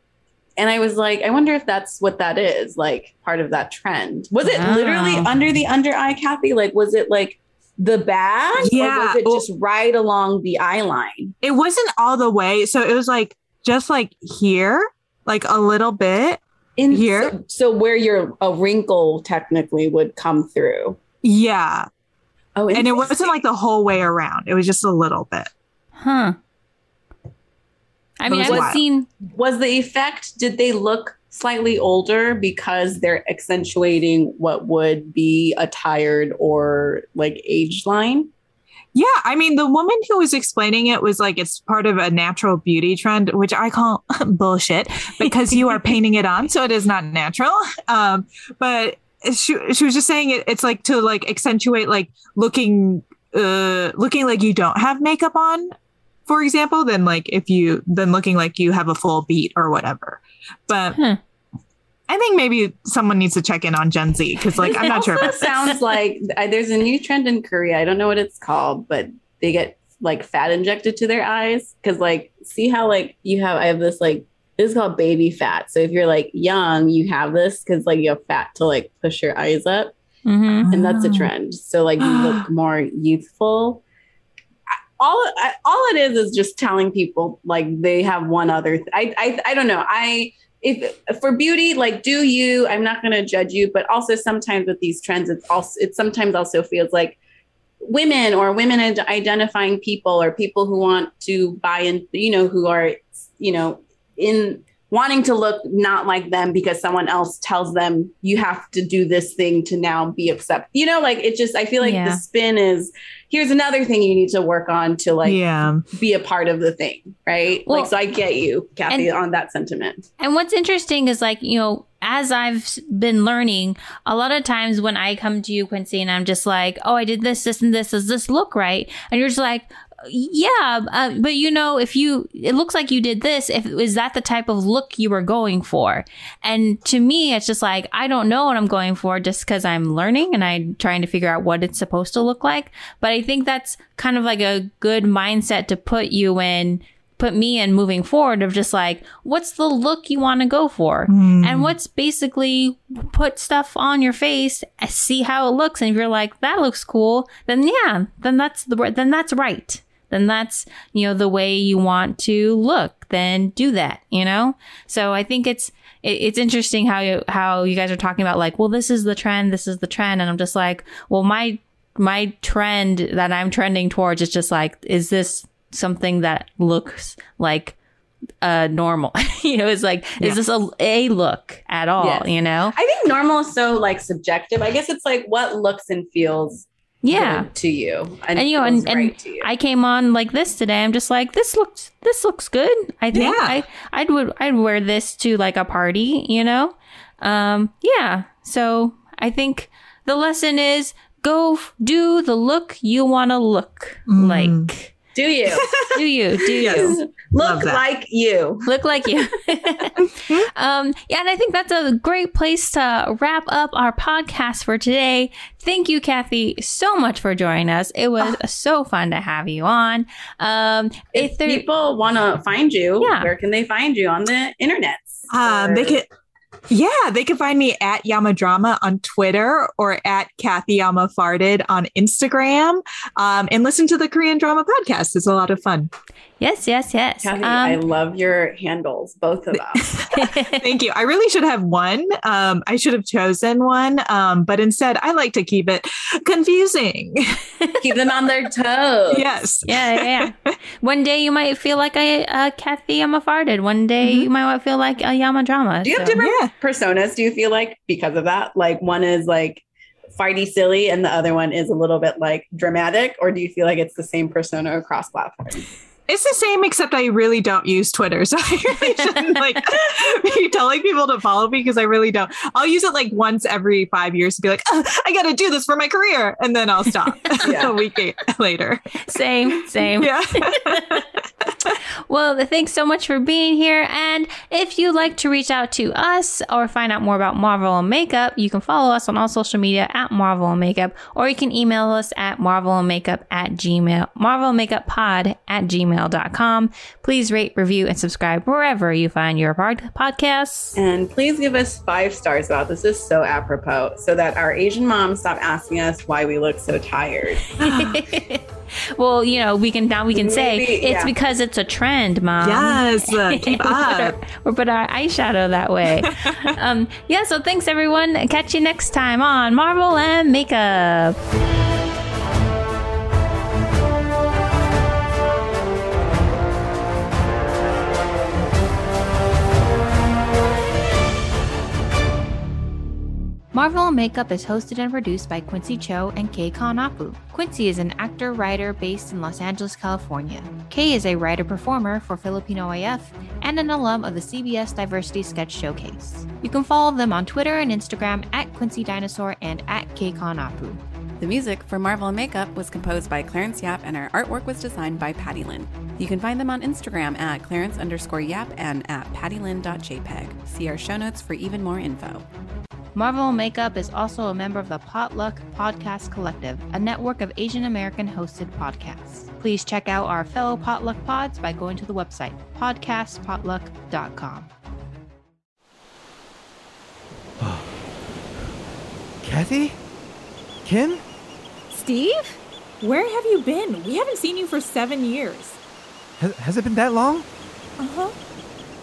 and I was like, I wonder if that's what that is, like part of that trend. Was it Wow. literally ah. under the under eye, Kathy? Like, was it like the bag? Yeah, Or was it just right along the eye line? It wasn't all the way. So it was like just like here, like a little bit. In Here? So, so where your a wrinkle technically would come through. Yeah. Oh, And it wasn't like the whole way around. It was just a little bit. Huh. I mean, was I've wild. seen. was the effect, did they look slightly older because they're accentuating what would be a tired or like age line? Yeah, I mean, the woman who was explaining it was like it's part of a natural beauty trend, which I call bullshit because you are painting it on, so it is not natural. Um, but she she was just saying it, it's like to like accentuate like looking uh looking like you don't have makeup on, for example, than like if you then looking like you have a full beat or whatever. But Huh. I think maybe someone needs to check in on Gen Z because like I'm not sure. also About sounds like I, there's a new trend in Korea. I don't know what it's called, but they get like fat injected to their eyes because like see how like you have I have this like this is called baby fat. So if you're like young, you have this because like you have fat to like push your eyes up, Mhm. and that's a trend. So like you look more youthful. All I, all it is is just telling people like they have one other. Th- I, I I don't know. I if for beauty, like do you? I'm not going to judge you, but also sometimes with these trends, it's also it sometimes also feels like women or women id- identifying people or people who want to buy in, you know, who are you know in wanting to look not like them because someone else tells them you have to do this thing to now be accepted. You know, like it just I feel like Yeah. the spin is here's another thing you need to work on to like yeah. be a part of the thing, right? Well, like so I get you, Kathy, and- on that sentiment. And what's interesting is like, you know, as I've been learning, a lot of times when I come to you, Quincy, and I'm just like, oh, I did this, this, and this. Does this look right? And you're just like, yeah, uh, but you know, if you, it looks like you did this. If is that the type of look you were going for? And to me, it's just like I don't know what I'm going for just because I'm learning and I'm trying to figure out what it's supposed to look like. But I think that's kind of like a good mindset to put you in put me in moving forward of just like, what's the look you want to go for? Mm. And what's basically put stuff on your face, see how it looks. And if you're like, that looks cool, then yeah, then that's the, then that's right. Then that's, you know, the way you want to look, then do that, you know? So I think it's, it, it's interesting how you, how you guys are talking about like, well, this is the trend, this is the trend. And I'm just like, well, my, my trend that I'm trending towards is just like, is this something that looks like uh normal you know it's like is this a, a look at all Yes. you know I think normal is so like subjective. I guess it's like what looks and feels yeah. to you, and you know and, and i came on like this today. I'm just like this looks this looks good. I think Yeah. i i'd would i'd wear this to like a party you know? Um yeah. So i think the lesson is go do the look you want to look Mm. like do you do you do Yes. you look like you? look like you. um, yeah, and I think that's a great place to wrap up our podcast for today. Thank you, Kathy, so much for joining us. It was so fun to have you on. Um, if If there, people want to find you, Yeah. where can they find you on the internet? Um, they could, yeah, they can find me at Yamadrama on Twitter or at Kathy Yama Farted on Instagram. Um, and listen to the Korean Drama Podcast. It's a lot of fun. Yes, yes, yes. Kathy, I Um, love your handles, both of them. Thank you. I really should have one. Um, I should have chosen one, um, but instead, I like to keep it confusing. Keep them on their toes. yes. yeah, yeah, yeah. One day you might feel like a, a Kathy Yama farted. One day Mhm. you might feel like a Yama drama. Do you have so- different Yeah. personas? Do you feel like because of that? Like one is like fighty silly and the other one is a little bit like dramatic, or do you feel like it's the same persona across platforms? It's the same, except I really don't use Twitter. So I really shouldn't like be telling people to follow me because I really don't. I'll use it like once every five years to be like, oh, I got to do this for my career. And then I'll stop Yeah. a week later. Same, same. Yeah. Well, thanks so much for being here. And if you'd like to reach out to us or find out more about Marvel and Makeup, you can follow us on all social media at Marvel and Makeup, or you can email us at Marvel and Makeup at Gmail, Marvel Makeup Pod at gmail.com. Please rate, review, and subscribe wherever you find your pod- podcasts. And please give us five stars about this is so apropos so that our Asian moms stop asking us why we look so tired. well, you know, we can now we can say it's yeah. because it's a trend, mom. yes. uh, keep we, put up. our, we put our eyeshadow that way. um, yeah, so thanks everyone. Catch you next time on Marvel and Makeup. Marvel Makeup is hosted and produced by Quincy Cho and Kay Kanapu. Quincy is an actor writer based in Los Angeles, California. Kay is a writer performer for Filipino AF and an alum of the CBS Diversity Sketch Showcase. You can follow them on Twitter and Instagram at Quincy Dinosaur and at Kei Kanapu. The music for Marvel Makeup was composed by Clarence Yap and our artwork was designed by Patty Lynn. You can find them on Instagram at Clarence underscore Yap and at pattylyn.jpg. See our show notes for even more info. Marvel Makeup is also a member of the Potluck Podcast Collective, a network of Asian American hosted podcasts. Please check out our fellow Potluck pods by going to the website podcastpotluck.com. Kathy? Kim? Steve? Where have you been? We haven't seen you for seven years. Has, has it been that long? Uh huh.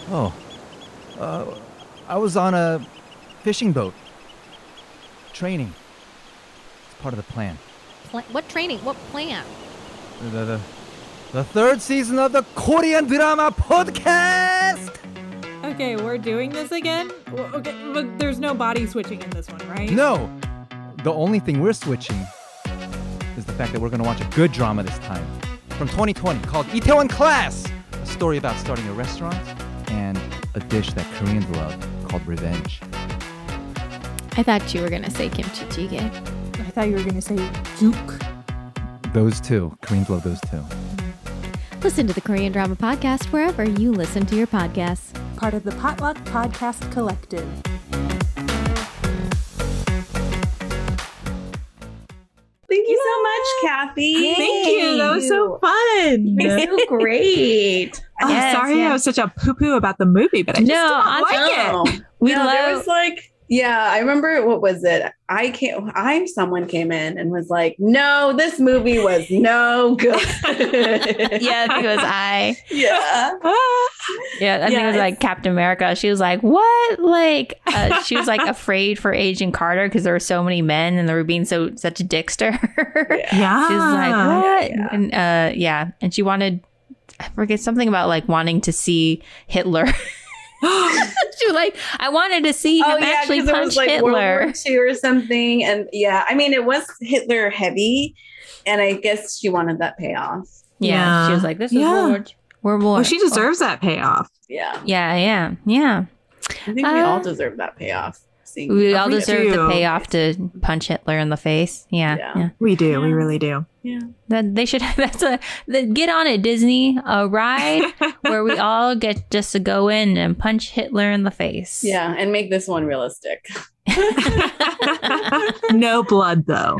Oh. Uh, I was on a fishing boat. Training. It's part of the plan. Pla- what training? What plan? The, the, the, the third season of the Korean drama podcast! Okay, we're doing this again? Well, Okay, but there's no body switching in this one, right? No! The only thing we're switching is the fact that we're gonna watch a good drama this time. From 2020 called Itaewon Class! A story about starting a restaurant and a dish that Koreans love called revenge. I thought you were gonna say kimchi jjigae. I thought you were gonna say juk. Those two. Koreans love those two. Listen to the Korean Drama Podcast wherever you listen to your podcasts. Part of the Potluck Podcast Collective. Thank you so much, Kathy. Thank you. That was so fun. so great. Oh, Yes, sorry, yeah. I was such a poo poo about the movie, but I just No, don't I'm- like it. We no, there love- was like yeah, I remember what was it? I can't I someone came in and was like, "No, this movie was no good." yeah, I think it was I. yeah. Ah. Yeah, I think it was like Captain America. She was like, "What?" Like, uh, she was like afraid for Agent Carter because there were so many men and they were being so such a dickster. Yeah. She was like, "What?" yeah. And uh, yeah, and she wanted, I forget something about like wanting to see Hitler. she was like, "I wanted to see him Oh yeah, actually because it punch was like World Hitler." War II or something, and yeah, I mean it was Hitler heavy, and I guess she wanted that payoff. Yeah, she was like, "This is Yeah. World War." World War. Well, she deserves that payoff. Yeah, Yeah, yeah, yeah. I think we Uh, all deserve that payoff. Seeing We all We deserve the payoff to punch Hitler in the face. Yeah, Yeah. yeah. We do. We really do. Yeah. That they should. That's a the, get on it, Disney. A ride where we all get just to go in and punch Hitler in the face. Yeah, and make this one realistic. no blood, though.